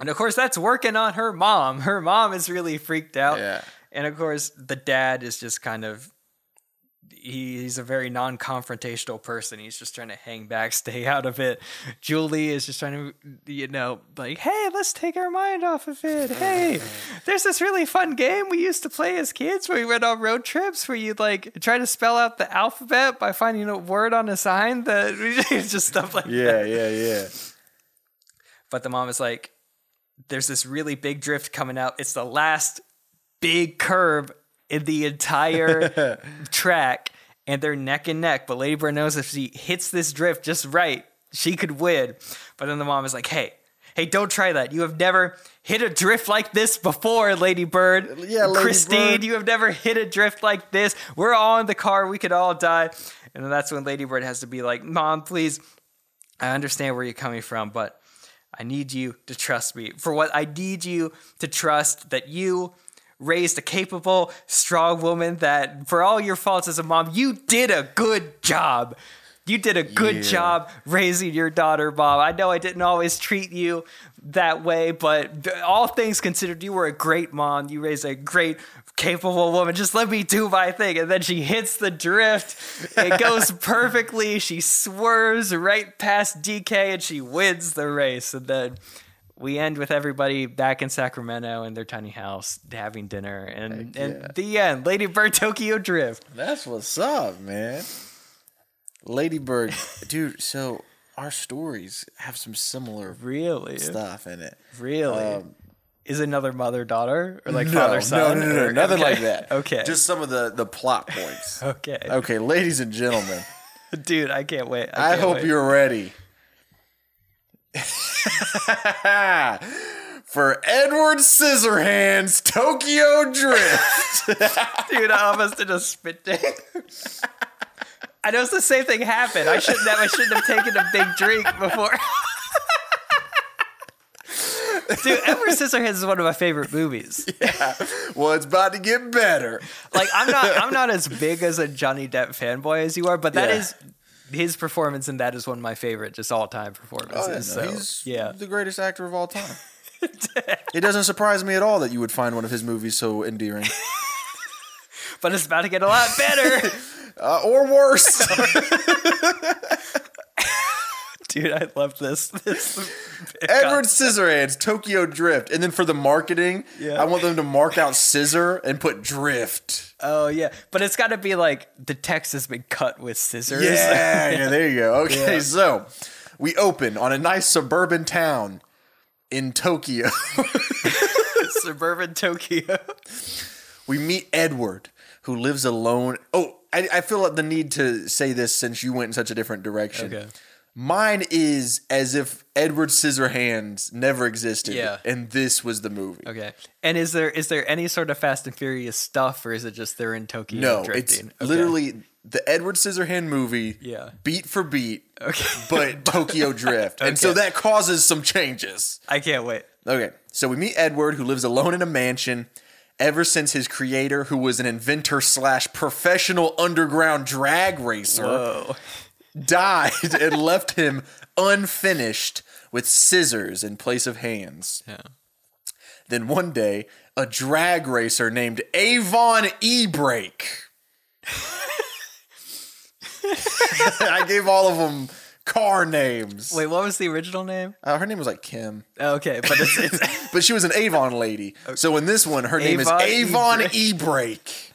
And of course, that's working on her mom. Her mom is really freaked out. Yeah. And of course, the dad is just kind of he's a very non-confrontational person. He's just trying to hang back, stay out of it. Julie is just trying to, you know, like, hey, let's take our mind off of it. Hey, there's this really fun game we used to play as kids where we went on road trips where you'd like try to spell out the alphabet by finding a word on a sign. That just stuff like that. Yeah, yeah, yeah. But the mom is like, there's this really big drift coming out. It's the last big curve in the entire track, and they're neck and neck. But Lady Bird knows if she hits this drift just right, she could win. But then the mom is like, hey, hey, don't try that. You have never hit a drift like this before, Lady Bird. Yeah, Lady Christine, Bird. you have never hit a drift like this. We're all in the car. We could all die. And then that's when Lady Bird has to be like, Mom, please, I understand where you're coming from, but I need you to trust me. For what I need you to trust that you raised a capable, strong woman that for all your faults as a mom, you did a good job. You did a good Yeah. job raising your daughter, Bob. I know I didn't always treat you that way, but all things considered, you were a great mom. You raised a great, capable woman. Just let me do my thing. And then she hits the drift. It goes perfectly. She swerves right past DK and she wins the race. And then we end with everybody back in Sacramento in their tiny house having dinner. And, Heck and the end. Lady Bird Tokyo Drift. That's what's up, man. Ladybird, dude. So our stories have some similar Really? stuff in it. Really? Um, Is another mother daughter or like no, father son? no, no, no, or- nothing okay. like that. Okay. just some of the the plot points. okay. Okay, ladies and gentlemen, Dude, I can't wait. I, can't hope wait. you're ready for Edward Scissorhands Tokyo Drift. Dude, I almost did a spit take. I know it's the same thing happened. I shouldn't have. I shouldn't have taken a big drink before. Dude, Edward Scissorhands is one of my favorite movies. Yeah. well, it's about to get better. Like I'm not I'm not as big as a Johnny Depp fanboy as you are, but that Yeah. is his performance in that is one of my favorite just all time performances. Oh, no, so he's yeah. the greatest actor of all time. it doesn't surprise me at all that you would find one of his movies so endearing. But it's about to get a lot better. Uh, or worse. Dude, I love this. This Edward Scissorhands, Tokyo Drift. And then for the marketing, Yeah. I want them to mark out scissor and put drift. Oh yeah. But it's gotta be like the text has been cut with scissors. Yeah, yeah, there you go. Okay, Yeah. so we open on a nice suburban town in Tokyo. Suburban Tokyo. we meet Edward, who lives alone. Oh, I, I feel the need to say this since you went in such a different direction. Okay. Mine is as if Edward Scissorhands never existed, Yeah. and this was the movie. Okay. And is there is there any sort of Fast and Furious stuff, or is it just they're in Tokyo No, drifting? it's Okay. literally the Edward Scissorhand movie, Yeah. beat for beat, Okay. but Tokyo Drift, and so that causes some changes. I can't wait. Okay, so we meet Edward, who lives alone in a mansion. Ever since his creator, who was an inventor slash professional underground drag racer, Whoa. Died and left him unfinished with scissors in place of hands. Yeah. Then one day, a drag racer named Avon E Brake. I gave all of them car names. Wait, what was the original name? Uh, her name was like Kim, Okay, but it's, it's but she was an Avon lady. So in this one, her name is Avon E-Brake.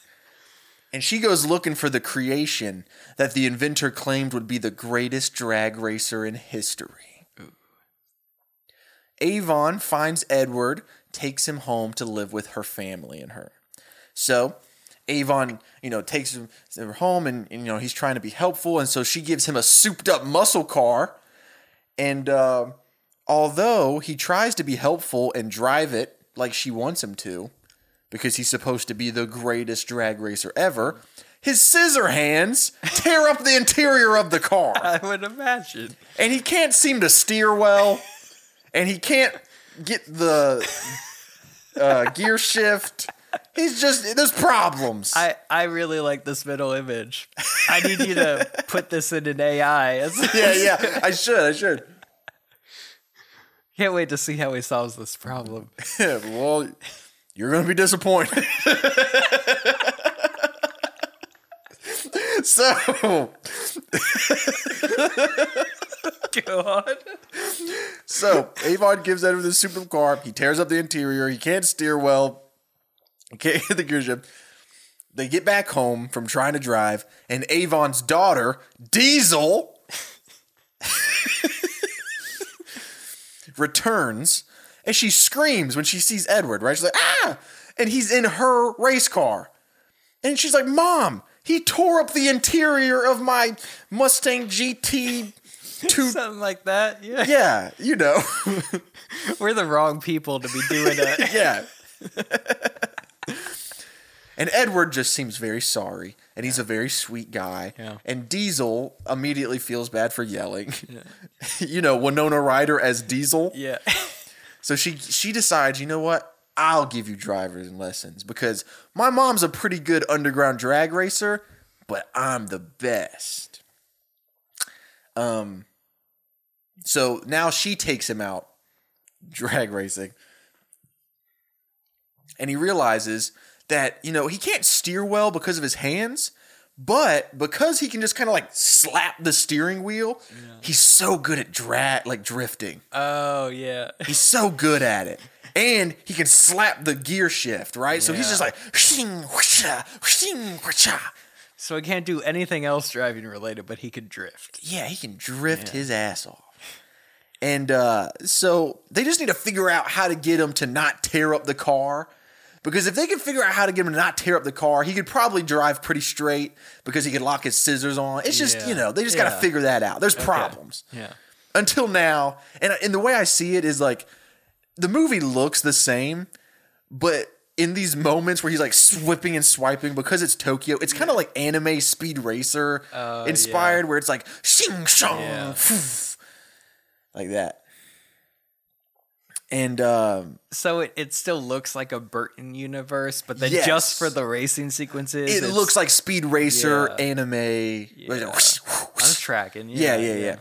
And she goes looking for the creation that the inventor claimed would be the greatest drag racer in history. Avon finds Edward, takes him home to live with her family and her. So Avon, you know, takes him home and, and, you know, he's trying to be helpful. And so she gives him a souped up muscle car. And uh, although he tries to be helpful and drive it like she wants him to, because he's supposed to be the greatest drag racer ever, his scissor hands tear up the interior of the car. I would imagine. And he can't seem to steer well. And he can't get the uh, gear shift. He's just, there's problems. I, I really like this middle image. I need you to put this in an AI. Yeah, yeah. I should, I should. Can't wait to see how he solves this problem. Well, you're going to be disappointed. so, Go on. so Avon gives Edward the super car. He tears up the interior. He can't steer well. He can't hit the gear shift. They get back home from trying to drive, and Avon's daughter, Diesel, returns and she screams when she sees Edward, right? She's like, ah! And he's in her race car. And she's like, Mom, he tore up the interior of my Mustang GT. Two, Something like that. Yeah. yeah, you know, We're the wrong people to be doing that. yeah. and Edward just seems very sorry, and he's a very sweet guy. Yeah. And Diesel immediately feels bad for yelling. you know, Winona Ryder as Diesel. yeah. So she she decides, you know what? I'll give you drivers lessons because my mom's a pretty good underground drag racer, but I'm the best. Um so now she takes him out drag racing. And he realizes that, you know, he can't steer well because of his hands, but because he can just kind of like slap the steering wheel, he's so good at drag like drifting. Oh yeah. He's so good at it. And he can slap the gear shift, right? So he's just like "Whooshing, whoosha, whooshing, whoosha." So he can't do anything else driving related, but he could drift. Yeah, he can drift his ass off. And uh, so they just need to figure out how to get him to not tear up the car. Because if they can figure out how to get him to not tear up the car, he could probably drive pretty straight because he could lock his scissors on. It's just, Yeah. you know, they just got to figure that out. There's problems. Yeah. until now and and the way i see it is like the movie looks the same, but in these moments where he's like whipping and swiping because it's Tokyo, it's kind of like anime Speed Racer oh, inspired, where it's like shing shong, Yeah. like that. And um, So it, it still looks like a Burton universe, but then Yes. just for the racing sequences, it looks like Speed Racer Yeah. anime. Yeah. I'm tracking. Yeah, yeah, yeah.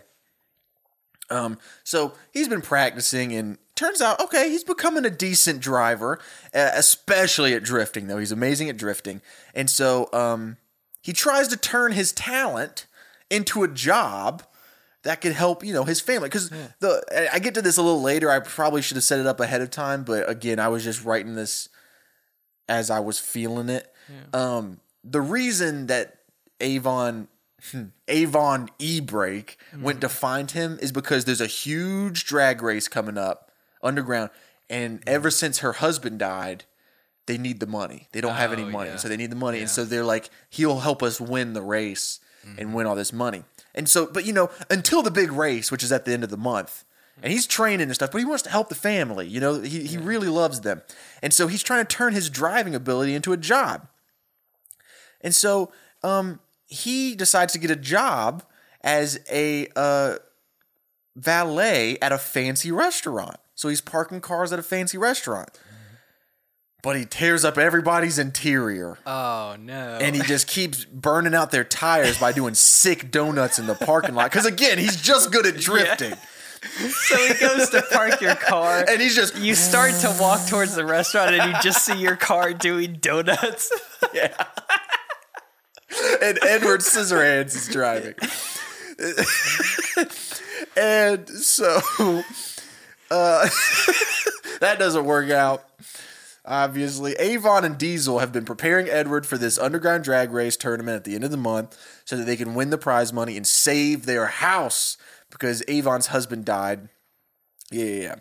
Um, so he's been practicing, and turns out, okay, he's becoming a decent driver, especially at drifting. Though he's amazing at drifting, and so um, he tries to turn his talent into a job that could help, you know, his family. Because the I- get to this a little later. I probably should have set it up ahead of time, but again, I was just writing this as I was feeling it. Um, the reason that Avon hmm, Avon E Brake went to find him is because there's a huge drag race coming up underground, and ever since her husband died, they need the money. They don't have any Oh, money, yeah. so they need the money, and so they're like, he'll help us win the race and win all this money. And so, but you know, until the big race, which is at the end of the month. And he's training and stuff, but he wants to help the family. You know, he, he really loves them. And so he's trying to turn his driving ability into a job. And so um, he decides to get a job as a uh, valet at a fancy restaurant. So he's parking cars at a fancy restaurant. But he tears up everybody's interior. Oh no! And he just keeps burning out their tires by doing sick donuts in the parking lot. Because again, he's just good at drifting. so he goes to park your car. And he's just you start to walk towards the restaurant, and you just see your car doing donuts. Yeah. and Edward Scissorhands is driving. and so uh, that doesn't work out. Obviously, Avon and Diesel have been preparing Edward for this underground drag race tournament at the end of the month so that they can win the prize money and save their house because Avon's husband died. Yeah, yeah, yeah.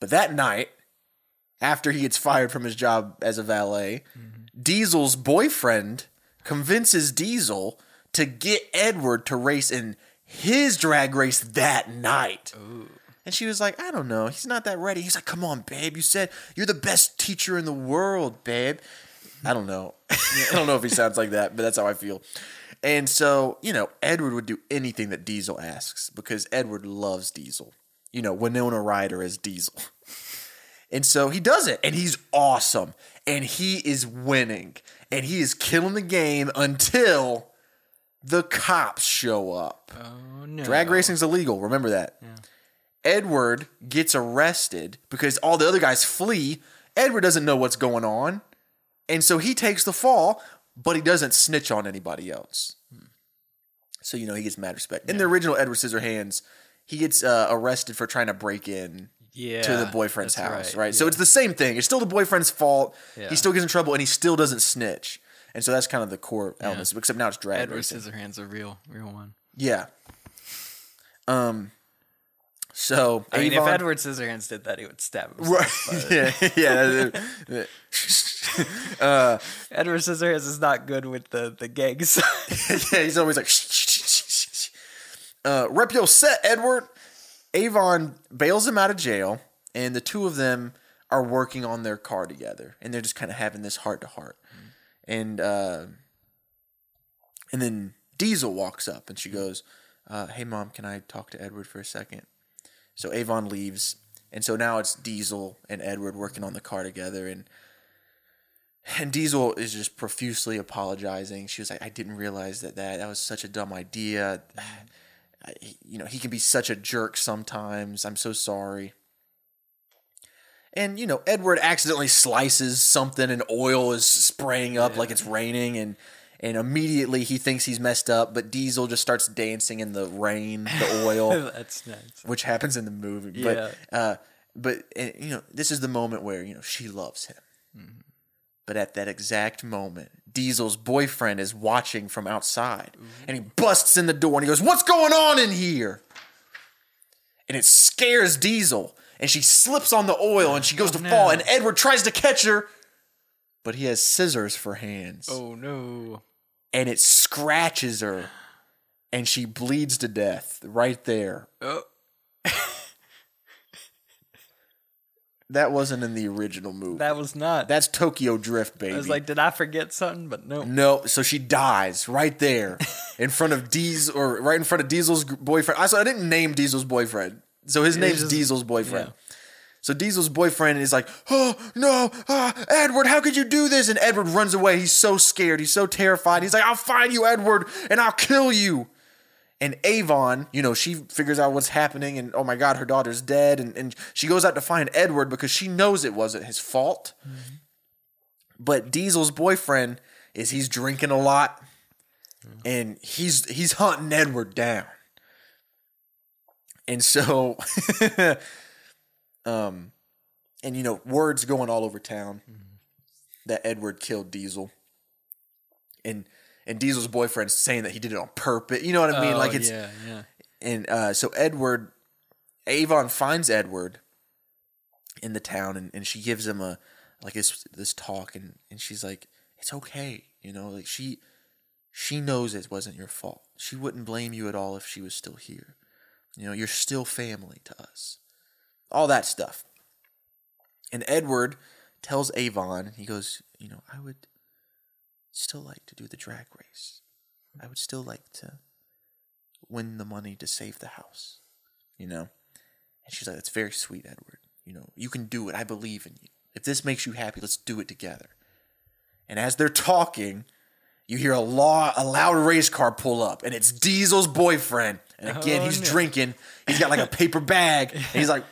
But that night, after he gets fired from his job as a valet, mm-hmm. Diesel's boyfriend convinces Diesel to get Edward to race in his drag race that night. And she was like, I don't know. He's not that ready. He's like, come on, babe. You said you're the best teacher in the world, babe. I don't know. I don't know if he sounds like that, but that's how I feel. And so, you know, Edward would do anything that Diesel asks because Edward loves Diesel. You know, Winona Ryder as Diesel. And so he does it, and he's awesome, and he is winning, and he is killing the game until the cops show up. Oh no! Drag racing's illegal. Remember that. Edward gets arrested because all the other guys flee. Edward doesn't know what's going on. And so he takes the fall, but he doesn't snitch on anybody else. So, you know, he gets mad respect. In the original Edward Scissorhands, he gets uh, arrested for trying to break in Yeah, to the boyfriend's house, right? So it's the same thing. It's still the boyfriend's fault. Yeah. He still gets in trouble and he still doesn't snitch. And so that's kind of the core elements, except now it's drag Edward racing. Scissorhands a real, real one. Yeah. Um. So I mean, Avon- if Edward Scissorhands did that, he would stab him. right? yeah, yeah. Edward Scissorhands is not good with the the gangs. yeah, he's always like, shh, shh, shh, shh, shh. uh, rep your set, Edward. Avon bails him out of jail, and the two of them are working on their car together, and they're just kind of having this heart to heart. And uh, and then Diesel walks up, and she goes, uh, "Hey, mom, can I talk to Edward for a second? So Avon leaves, and so now it's Diesel and Edward working on the car together, and and Diesel is just profusely apologizing. She was like, "I didn't realize that that that was such a dumb idea. I, you know, he can be such a jerk sometimes. I'm so sorry." And you know, Edward accidentally slices something, and oil is spraying up like it's raining, and and immediately he thinks he's messed up. But Diesel just starts dancing in the rain, the oil That's nice. which happens in the movie. Yeah. But uh, but uh, you know, this is the moment where you know she loves him. But at that exact moment, Diesel's boyfriend is watching from outside, and he busts in the door and he goes, "What's going on in here?" And it scares Diesel, and she slips on the oil and she goes to fall, and Edward tries to catch her, but he has scissors for hands, Oh no! And it scratches her, and she bleeds to death right there. Oh, That wasn't in the original movie. That was not. That's Tokyo Drift, baby. I was like, did I forget something? But no. no, so she dies right there in front of Diesel, or right in front of Diesel's boyfriend. I so I didn't name Diesel's boyfriend, so his name's just- Diesel's boyfriend. yeah. So Diesel's boyfriend is like, "Oh no, ah, Edward, how could you do this?" And Edward runs away. He's so scared. He's so terrified. He's like, "I'll find you, Edward, and I'll kill you." And Avon, you know, she figures out what's happening, and oh my God, her daughter's dead, and, and she goes out to find Edward because she knows it wasn't his fault. But Diesel's boyfriend is he's drinking a lot, and he's he's hunting Edward down. And so, um, and you know, words going all over town that Edward killed Diesel, and and Diesel's boyfriend saying that he did it on purpose. You know what I mean? Oh, like it's yeah, yeah. and uh, so Edward, Avon finds Edward in the town, and, and she gives him a like this this talk, and and she's like, "It's okay, you know, like she she knows it wasn't your fault. She wouldn't blame you at all if she was still here. You know, you're still family to us. All that stuff." And Edward tells Avon, he goes, "You know, I would still like to do the drag race. I would still like to." win the money to save the house, you know? And she's like, That's very sweet, Edward. You know, you can do it. I believe in you. If this makes you happy, let's do it together. And as they're talking, you hear a law a loud race car pull up, and it's Diesel's boyfriend. And again, Oh, he's no. drinking. He's got like a paper bag, and he's like,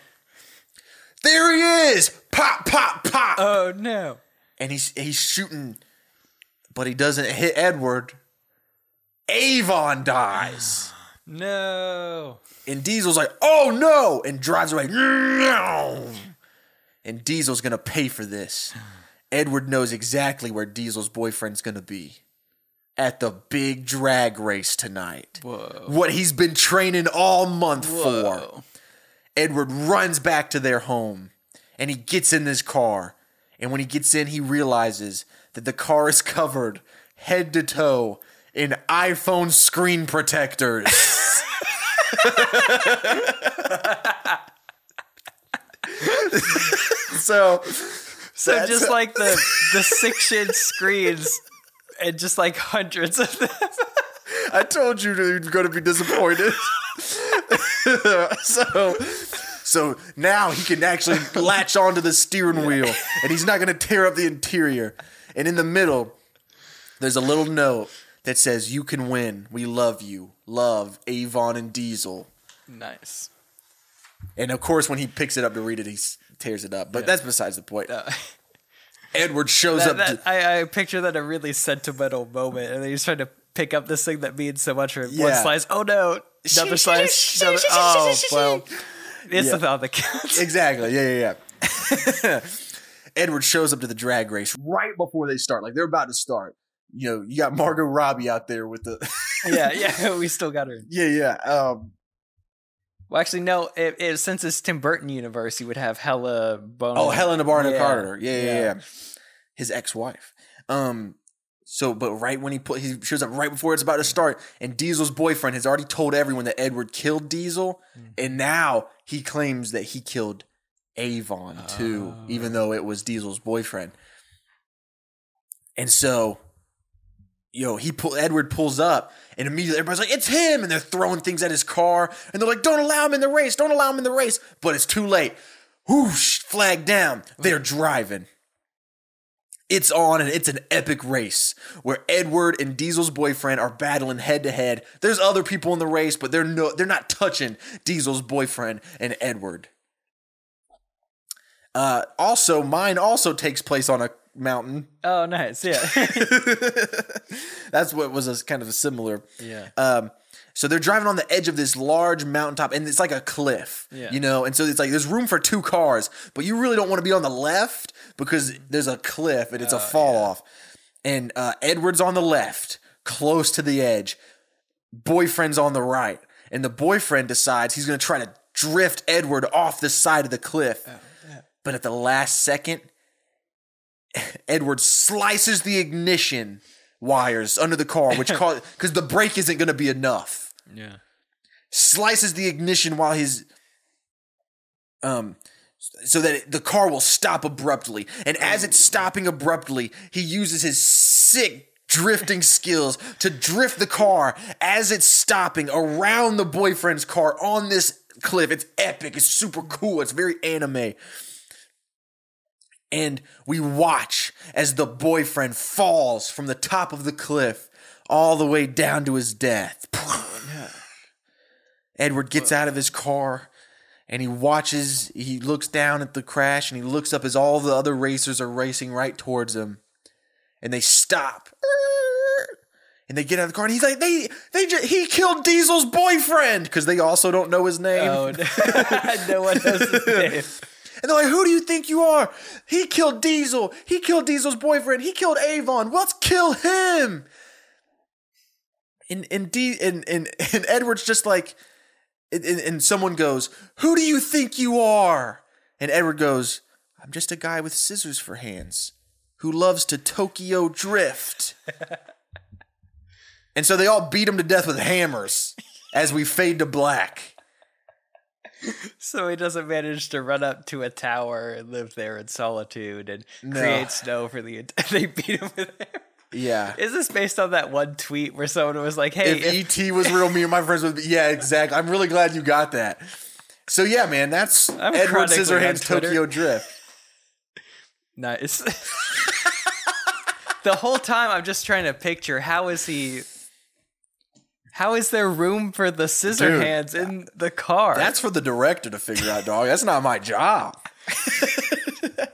There he is! Pop, pop, pop! Oh no. and he's he's shooting, but he doesn't hit Edward. Avon dies. No. And Diesel's like, oh no, and drives away. No. And Diesel's gonna pay for this. Edward knows exactly where Diesel's boyfriend's gonna be. At the big drag race tonight. Whoa. What he's been training all month for. Edward runs back to their home and he gets in this car. And when he gets in, he realizes that the car is covered head to toe in iPhone screen protectors. so, So just like the the six inch screens and just like hundreds of them. I told you you're going to be disappointed. so, so now he can actually latch onto the steering wheel, and he's not going to tear up the interior. And in the middle, there's a little note that says, "You can win. We love you. Love Avon and Diesel." Nice. And of course, when he picks it up to read it, he tears it up. But that's besides the point. Uh, Edward shows that, up. that, to, I, I picture that a really sentimental moment, and he's trying to pick up this thing that means so much for one Yeah. slice. Oh no, another slice. Another, oh well, it's Yeah. the thought that counts. Exactly. Yeah, yeah, yeah. Edward shows up to the drag race right before they start. Like they're about to start. You know, you got Margot Robbie out there with the yeah, yeah, we still got her. Yeah, yeah. Um Well, actually, no. It, it, since it's Tim Burton universe, you would have Hella Bonham. Oh, Helena Bonham Yeah. Carter. Yeah, yeah, Yeah. yeah. His ex-wife. Um so but right when he put he shows up right before it's about to start and Diesel's boyfriend has already told everyone that Edward killed Diesel hmm. and now he claims that he killed Avon too oh. even though it was Diesel's boyfriend. And so yo, he pull Edward pulls up and immediately everybody's like, it's him, and they're throwing things at his car, and they're like, don't allow him in the race, don't allow him in the race. But it's too late. Whoosh, flag down. They're driving. It's on and it's an epic race where Edward and Diesel's boyfriend are battling head to head. There's other people in the race, but they're no they're not touching Diesel's boyfriend and Edward. Uh, also, mine also takes place on a mountain. Oh, nice. Yeah. That's what was a kind of a similar. yeah. Um, so they're driving on the edge of this large mountaintop, and it's like a cliff, Yeah. you know. And so it's like there's room for two cars, but you really don't want to be on the left because there's a cliff and it's a fall off. And uh, Edward's on the left, close to the edge. Boyfriend's on the right, and the boyfriend decides he's going to try to drift Edward off the side of the cliff. But at the last second, Edward slices the ignition wires under the car, which cause because the brake isn't going to be enough. Yeah. Slices the ignition while he's um so that the car will stop abruptly. And as it's stopping abruptly, he uses his sick drifting skills to drift the car as it's stopping around the boyfriend's car on this cliff. It's epic. It's super cool. It's very anime. And we watch as the boyfriend falls from the top of the cliff all the way down to his death. Edward gets out of his car and he watches, he looks down at the crash and he looks up as all the other racers are racing right towards him. And they stop. And they get out of the car and he's like, they, they, ju- he killed Diesel's boyfriend because they also don't know his name. Oh, no, no one knows his name. And they're like, who do you think you are? He killed Diesel. He killed Diesel's boyfriend. He killed Avon. Let's kill him. And and D and and, and Edward's just like and, and someone goes, Who do you think you are? And Edward goes, I'm just a guy with scissors for hands who loves to Tokyo drift. and so they all beat him to death with hammers as we fade to black. So he doesn't manage to run up to a tower and live there in solitude and No. create snow for the. They beat him with it. Yeah. Is this based on that one tweet where someone was like, "Hey, if, if- ET was real, me and my friends would be. Yeah, exactly. I'm really glad you got that. So yeah, man, that's I'm Edward Scissorhands Tokyo Drift. Nice. the whole time I'm just trying to picture how is he how is there room for the scissor Dude, hands in the car? That's for the director to figure out, dog. That's not my job.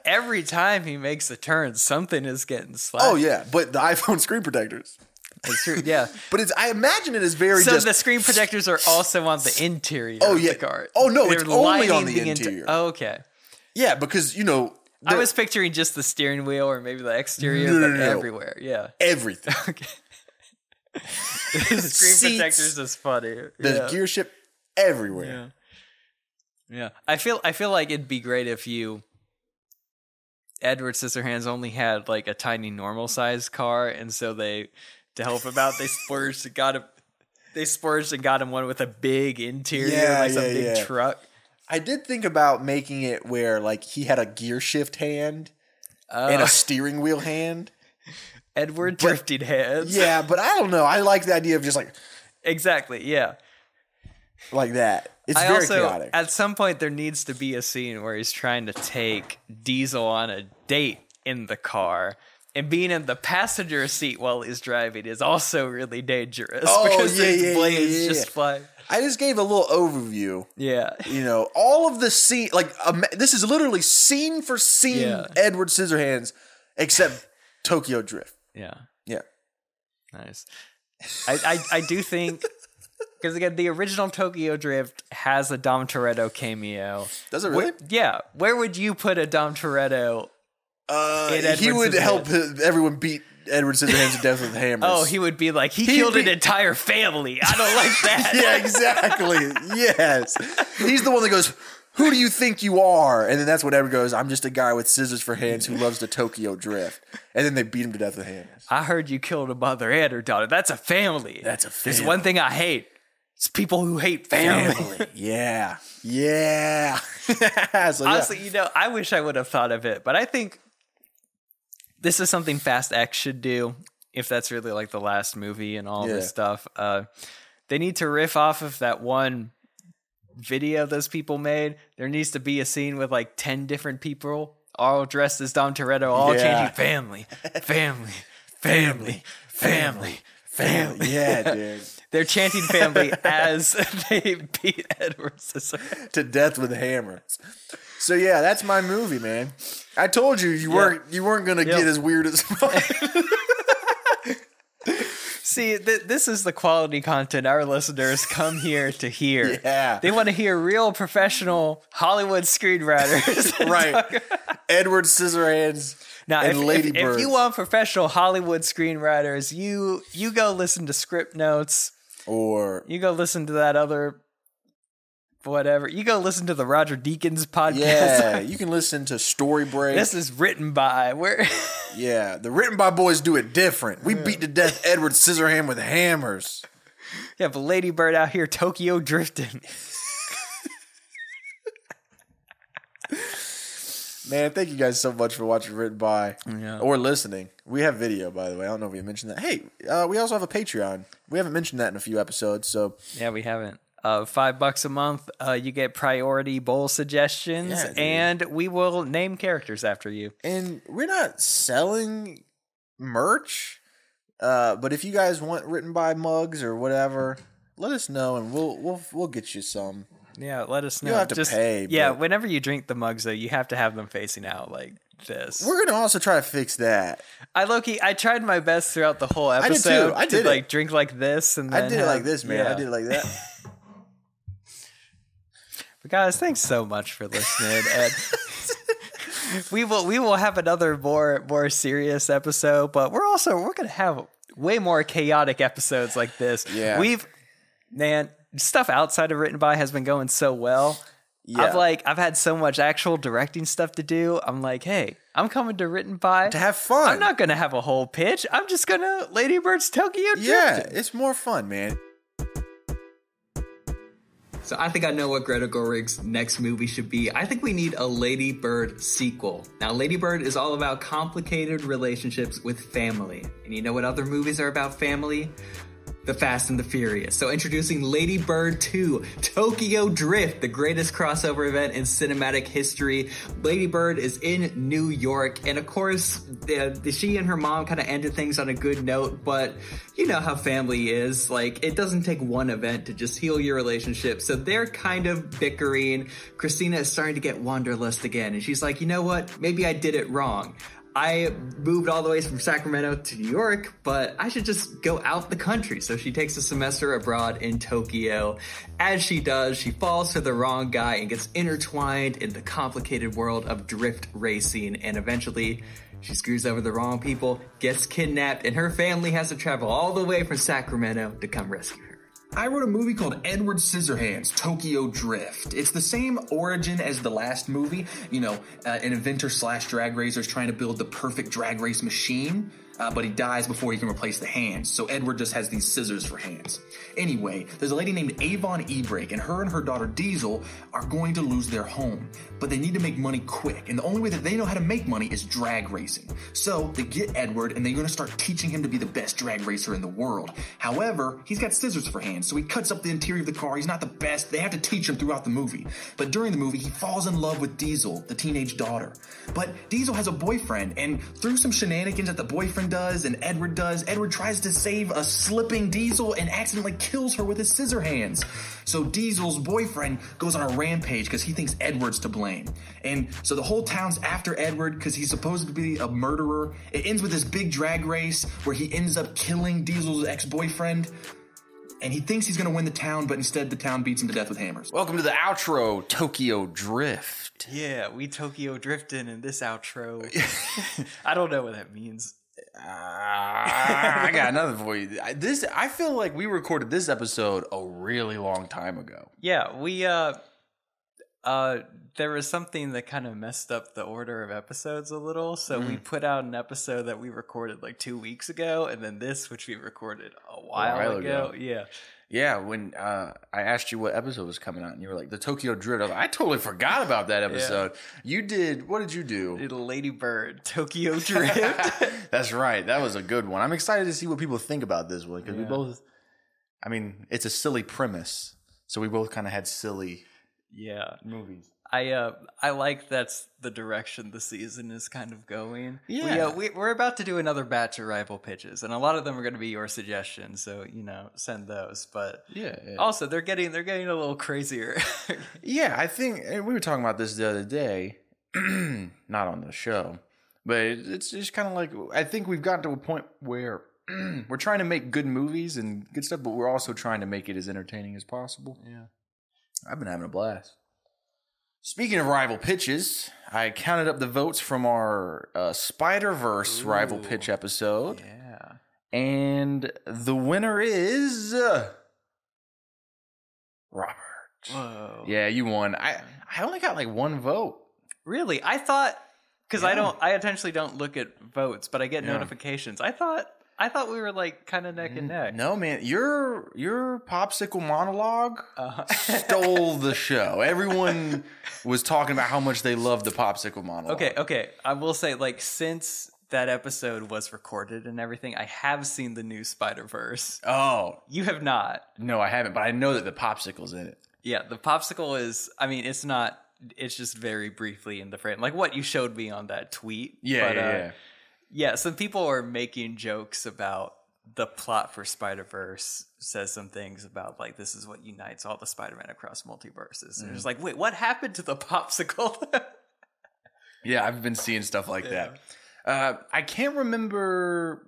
every time he makes a turn, something is getting slapped. Oh yeah, but the iPhone screen protectors. That's true. Yeah. But it's I imagine it is very So just. the screen protectors are also on the interior Oh, of yeah. the car. Oh, no, it's only on the inter- interior. oh, okay. yeah, because you know I was picturing just the steering wheel or maybe the exterior, No, no, no. everywhere. Yeah. everything. Okay. the screen Seats, protectors is funny. The yeah. gear shift everywhere. Yeah. Yeah. I feel I feel like it'd be great if you Edward Scissorhands only had like a tiny normal sized car and so they to help him out they splurged and got him they splurged and got him one with a big interior, Yeah, like some yeah, big yeah. truck. I did think about making it where like he had a gear shift hand and Uh, a steering wheel hand. Edward drifting hands. Yeah, but I don't know. I like the idea of just like Exactly. Yeah. like that. It's I very also chaotic. at some point there needs to be a scene where he's trying to take Diesel on a date in the car. And being in the passenger seat while he's driving is also really dangerous Oh, because yeah, yeah, yeah, blades yeah, just fly. I just gave a little overview. Yeah. You know, all of the scene, like um, this is literally scene for scene Yeah. Edward Scissorhands, except Tokyo Drift. Yeah. Yeah, Nice. I, I, I do think because again the original Tokyo Drift has a Dom Toretto cameo. does it really? Yeah. Where would you put a Dom Toretto? Uh, he would help everyone beat Edward Scissorhands to death with hammers. Oh, he would be like, he He'd killed an entire family. I don't like that. yeah, exactly. yes, he's the one that goes. Who do you think you are? And then that's when Edward goes. I'm just a guy with scissors for hands who loves to Tokyo drift. And then they beat him to death with hammers. I heard you killed a mother and her daughter. That's a family. That's a There's family. one thing I hate. It's people who hate family. Yeah, yeah. so, yeah. Honestly, you know, I wish I would have thought of it, but I think this is something Fast X should do if that's really like the last movie and all Yeah. this stuff. Uh, they need to riff off of that one video those people made. There needs to be a scene with like 10 different people all dressed as Dom Toretto, all Yeah. changing family, family, family, family, family. yeah, dude. They're chanting family as they beat Edward Scissorhands. to death with hammers. So yeah, that's my movie, man. I told you you weren't you weren't gonna Yep. get as weird as mine. See, th- this is the quality content our listeners come here to hear. Yeah. They want to hear real professional Hollywood screenwriters. right. Edward Scissorhands Now, and if, Lady if, Bird. if you want professional Hollywood screenwriters, you you go listen to Script Notes. Or You go listen to that other whatever. You go listen to the Roger Deakins podcast. yeah, you can listen to Story Break. this is written by where yeah, the written by boys do it different. We beat to death Edward Scissorhand with hammers. you have a Lady Bird out here Tokyo drifting. Man, thank you guys so much for watching Written By Yeah. or listening. We have video, by the way. I don't know if we mentioned that. Hey, uh, we also have a Patreon. We haven't mentioned that in a few episodes, so Yeah, we haven't. Uh, five bucks a month, uh, you get priority bowl suggestions, Yeah, and we will name characters after you. and we're not selling merch. Uh, but if you guys want Written By mugs or whatever, let us know, and we'll we'll we'll get you some. Yeah, let us know. You have to pay, Yeah, but- whenever you drink the mugs, though, you have to have them facing out like this. We're gonna also try to fix that. I Loki, I tried my best throughout the whole episode. I did too. I did it. like drink like this, and then I did it like this, man. I did it like that. But guys, thanks so much for listening, and we will we will have another more more serious episode. But we're also we're gonna have way more chaotic episodes like this. Yeah. we've man stuff outside of written by has been going so well. Yeah. I've like I've had so much actual directing stuff to do. I'm like, hey, I'm coming to written by to have fun. I'm not gonna have a whole pitch. I'm just gonna Lady Bird's Tokyo Drift. yeah, it's more fun, man. So I think I know what Greta Gerwig's next movie should be. I think we need a Lady Bird sequel. Now, Lady Bird is all about complicated relationships with family. And you know what other movies are about family? The Fast and the Furious. So introducing Lady Bird 2, Tokyo Drift, the greatest crossover event in cinematic history. Lady Bird is in New York, and of course, the, she and her mom kind of ended things on a good note, but you know how family is. Like, it doesn't take one event to just heal your relationship. So they're kind of bickering. Christina is starting to get wanderlust again, and she's like, you know what? Maybe I did it wrong. I moved all the way from Sacramento to New York, but I should just go out the country. So she takes a semester abroad in Tokyo. As she does, she falls for the wrong guy and gets intertwined in the complicated world of drift racing. And eventually, she screws over the wrong people, gets kidnapped, and her family has to travel all the way from Sacramento to come rescue her. I wrote a movie called Edward Scissorhands Tokyo Drift. It's the same origin as the last movie. You know, uh, an inventor slash drag racer is trying to build the perfect drag race machine, uh, but he dies before he can replace the hands. So Edward just has these scissors for hands. Anyway, there's a lady named Avon Ebrake, and her and her daughter Diesel are going to lose their home, but they need to make money quick. And the only way that they know how to make money is drag racing. So they get Edward, and they're going to start teaching him to be the best drag racer in the world. However, he's got scissors for hands, so he cuts up the interior of the car. He's not the best. They have to teach him throughout the movie. But during the movie, he falls in love with Diesel, the teenage daughter. But Diesel has a boyfriend, and through some shenanigans at the boyfriend does and Edward does, Edward tries to save a slipping Diesel and accidentally kills her with his scissor hands. So Diesel's boyfriend goes on a rampage because he thinks Edward's to blame. And so the whole town's after Edward because he's supposed to be a murderer. It ends with this big drag race where he ends up killing Diesel's ex-boyfriend. And he thinks he's gonna win the town, but instead the town beats him to death with hammers. Welcome to the outro, Tokyo Drift. Yeah, we Tokyo drifting in this outro. I don't know what that means. Ah, I got another for you. This I feel like we recorded this episode a really long time ago. Yeah, we uh uh there was something that kind of messed up the order of episodes a little, so we put out an episode that we recorded like 2 weeks ago and then this which we recorded a while, while ago. ago. Yeah. Yeah, when uh, I asked you what episode was coming out, and you were like, "The Tokyo Drift." I, like, I totally forgot about that episode. You did. What did you do? Little Lady Bird Tokyo Drift. That's right. That was a good one. I'm excited to see what people think about this one because we both. I mean, it's a silly premise, so we both kind of had silly yeah. movies. I uh I like that's the direction the season is kind of going. We, Yeah. uh, we we're about to do another batch of rival pitches, and a lot of them are going to be your suggestions. So you know, send those. But Yeah. also, they're getting they're getting a little crazier. Yeah, I think and we were talking about this the other day, not on the show, but it's just kind of like I think we've gotten to a point where we're trying to make good movies and good stuff, but we're also trying to make it as entertaining as possible. yeah. I've been having a blast. Speaking of rival pitches, I counted up the votes from our uh, Spider Verse rival pitch episode, Yeah. and the winner is uh, Robert. Whoa. Yeah, you won. I I only got like one vote. Really? I thought because I don't I intentionally don't look at votes, but I get Yeah. notifications. I thought I thought we were like kind of neck and neck. No, man, your your popsicle monologue Uh-huh. stole the show. Everyone was talking about how much they loved the popsicle monologue. Okay, okay. I will say, like, since that episode was recorded and everything, I have seen the new Spider Verse. Oh You have not. no, I haven't, but I know that the popsicle's in it. Yeah, the popsicle is. I mean, it's not. It's just very briefly in the frame, like what you showed me on that tweet. Yeah, But, yeah, uh, yeah. Yeah. Some people are making jokes about the plot for Spider Verse. Says some things about like this is what unites all the Spider Man across multiverses. And it's Mm. like, wait, what happened to the popsicle? Yeah, I've been seeing stuff like that. Uh, I can't remember.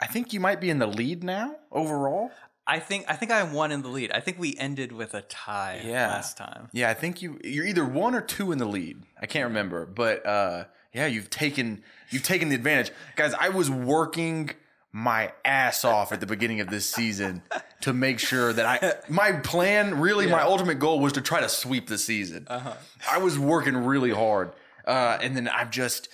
I think you might be in the lead now overall. I think I think I won in the lead. I think we ended with a tie Yeah. last time. Yeah, I think you you're either one or two in the lead. I can't remember, but uh, yeah, you've taken you've taken the advantage, guys. I was working my ass off at the beginning of this season to make sure that I my plan really my ultimate goal was to try to sweep the season. I was working really hard, uh, and then I've just.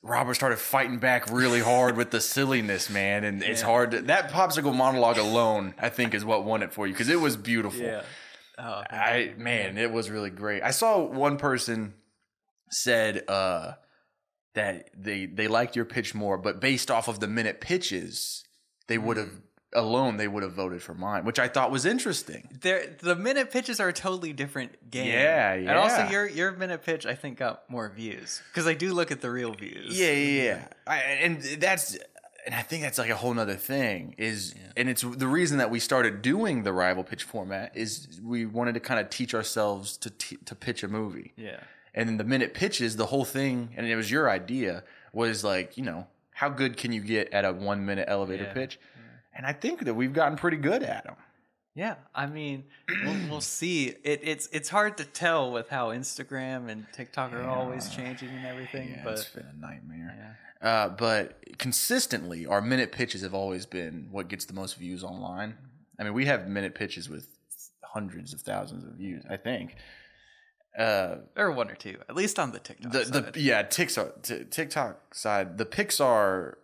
Robert started fighting back really hard with the silliness, man, and it's hard. To, that popsicle monologue alone, I think, is what won it for you because it was beautiful. Oh, I man, it was really great. I saw one person said uh that they they liked your pitch more, but based off of the minute pitches, they would have mm. alone they would have voted for mine, which I thought was interesting. there the minute pitches are a totally different game. Yeah, And also your your minute pitch I think got more views because I do look at the real views. Yeah, yeah, yeah. I, and that's and I think that's like a whole nother thing is and it's the reason that we started doing the rival pitch format is we wanted to kind of teach ourselves to t- to pitch a movie. Yeah. And then the minute pitches, the whole thing, and it was your idea, was like, you know, how good can you get at a one minute elevator Yeah. pitch? And I think that we've gotten pretty good at them. Yeah, I mean, we'll, we'll see. It, it's it's hard to tell with how Instagram and TikTok are always changing and everything. Yeah, but it's been a nightmare. Uh, but consistently, our minute pitches have always been what gets the most views online. I mean, we have minute pitches with hundreds of thousands of views, I think. Uh, or one or two, at least on the TikTok the side. the yeah TikTok t- TikTok side, the Pixar,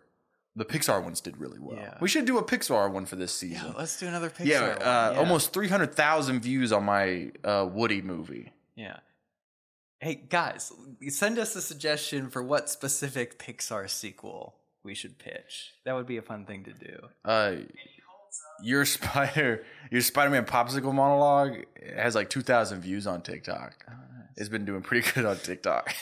the Pixar ones did really well. Yeah. We should do a Pixar one for this yeah, season. let's do another Pixar. Yeah, one. uh, Yeah. almost three hundred thousand views on my uh, Woody movie. Yeah. Hey guys, send us a suggestion for what specific Pixar sequel we should pitch. That would be a fun thing to do. Uh, your spider, your Spider-Man popsicle monologue has like two thousand views on TikTok. It's been doing pretty good on TikTok.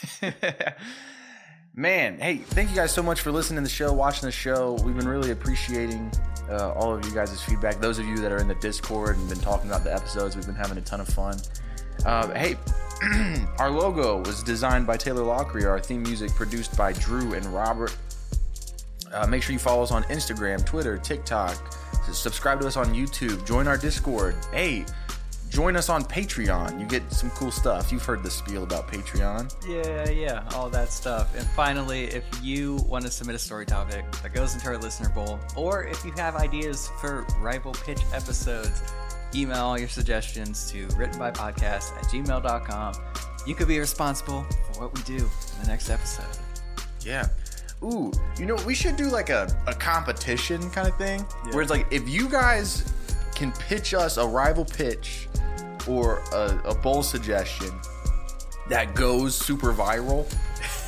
Man, hey, thank you guys so much for listening to the show, watching the show. We've been really appreciating uh, all of you guys' feedback. Those of you that are in the Discord and been talking about the episodes, we've been having a ton of fun. Uh, hey, our logo was designed by Taylor Loughry. Our theme music produced by Drew and Robert. Uh, make sure you follow us on Instagram, Twitter, TikTok. Subscribe to us on YouTube. Join our Discord. Hey, join us on Patreon. You get some cool stuff. You've heard the spiel about Patreon. Yeah, yeah, all that stuff. And finally, if you want to submit a story topic that goes into our listener bowl, or if you have ideas for rival pitch episodes, email all your suggestions to writtenbypodcast at gmail.com. You could be responsible for what we do in the next episode. Yeah. Ooh, you know, we should do like a, a competition kind of thing where it's like if you guys can pitch us a rival pitch or a, a bowl suggestion that goes super viral,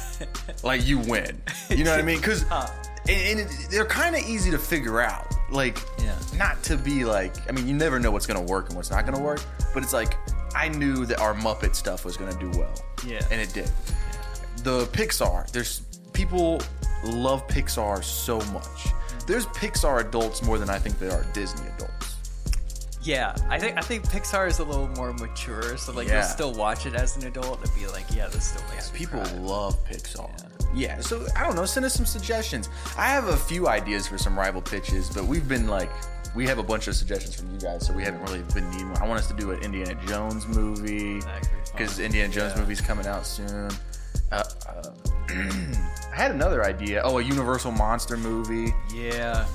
like you win. You know what I mean? Because and, and it, they're kind of easy to figure out. Like, Yeah. not to be like, I mean, you never know what's gonna work and what's not gonna work, but it's like I knew that our Muppet stuff was gonna do well. Yeah. and it did the Pixar. There's people love Pixar so much. There's Pixar adults more than I think there are Disney adults. Yeah, I think I think Pixar is a little more mature, so like Yeah. you'll still watch it as an adult and be like, yeah, this still makes me People cry. love Pixar. Yeah. so I don't know. Send us some suggestions. I have a few ideas for some rival pitches, but we've been like, we have a bunch of suggestions from you guys, so we haven't really been needing one. I want us to do an Indiana Jones movie That could be fun. because Indiana Jones Yeah. movie's coming out soon. Uh, uh, I had another idea. Oh, a Universal monster movie. Yeah,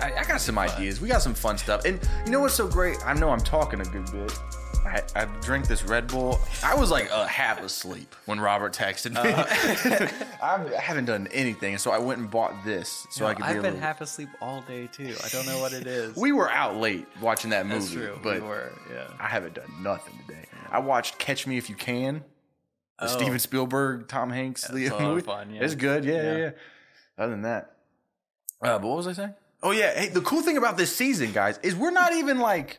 I, I got some ideas. We got some fun stuff. And you know what's so great? I know I'm talking a good bit. I, I drank this Red Bull. I was like uh, half asleep when Robert texted me. I've- I haven't done anything, so I went and bought this so I could be I've a been little. half asleep all day too. I don't know what it is. we were out late watching that movie, That's true. but we were. Yeah. I haven't done nothing today. I watched Catch Me If You Can, Oh. Steven Spielberg, Tom Hanks That's Leo a lot of movie. fun, yeah. It's good, yeah, yeah, Yeah. yeah. Other than that, uh, but what was I saying? Oh yeah, hey, the cool thing about this season, guys, is we're not even like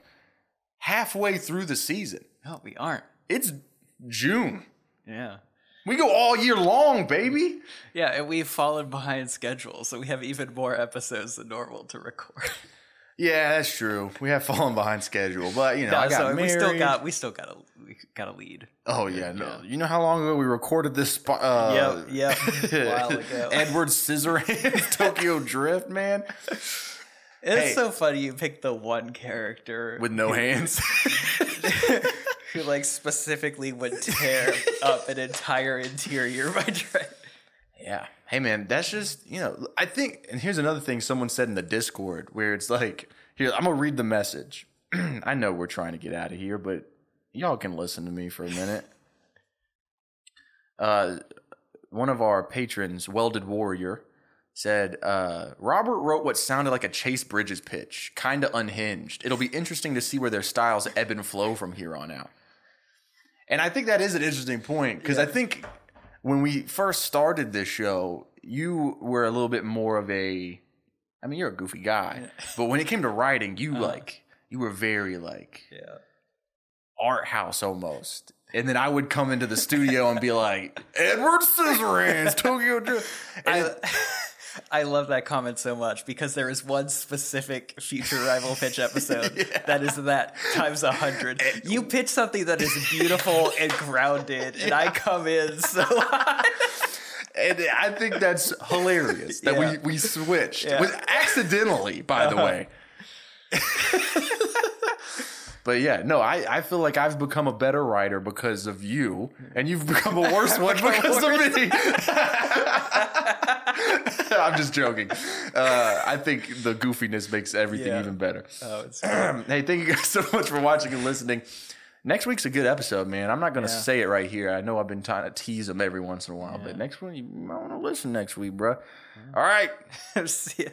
halfway through the season. No, we aren't. It's June. Yeah. We go all year long, baby. Yeah, and we've fallen behind schedule, so we have even more episodes than normal to record. Yeah, that's true. We have fallen behind schedule, but you know, I got so married. we still got we still got a we got a lead. Oh yeah, no. You know how long ago we recorded this? Uh, yep, yep. a while ago. Edward Scissorhands Tokyo Drift, man, it's hey. so funny you picked the one character with no hands. who like specifically would tear up an entire interior by trying. yeah. Hey man, that's just you know. I think, and here's another thing someone said in the Discord where it's like, here I'm gonna read the message. I know we're trying to get out of here, but y'all can listen to me for a minute. Uh, one of our patrons, Welded Warrior, said uh, Robert wrote what sounded like a Chase Bridges pitch, kind of unhinged. It'll be interesting to see where their styles ebb and flow from here on out. And I think that is an interesting point because I think when we first started this show, you were a little bit more of a. I mean, you're a goofy guy, but when it came to writing, you uh-huh. like you were very like Yeah. art house almost. And then I would come into the studio and be like, Edward Scissorhands, Tokyo Drift. And I, I love that comment so much because there is one specific future rival pitch episode that is that times a hundred. You pitch something that is beautiful and grounded, and I come in so And I think that's hilarious that Yeah. we, we switched. Yeah. With, accidentally, by the Uh-huh. way. But yeah, no, I, I feel like I've become a better writer because of you, and you've become a worse one because of me. I'm just joking. Uh, I think the goofiness makes everything Yeah. even better. oh, it's hey, thank you guys so much for watching and listening. Next week's a good episode, man. I'm not going to Yeah. say it right here. I know I've been trying to tease them every once in a while, but next one, you might want to listen next week, bro. All right. see ya.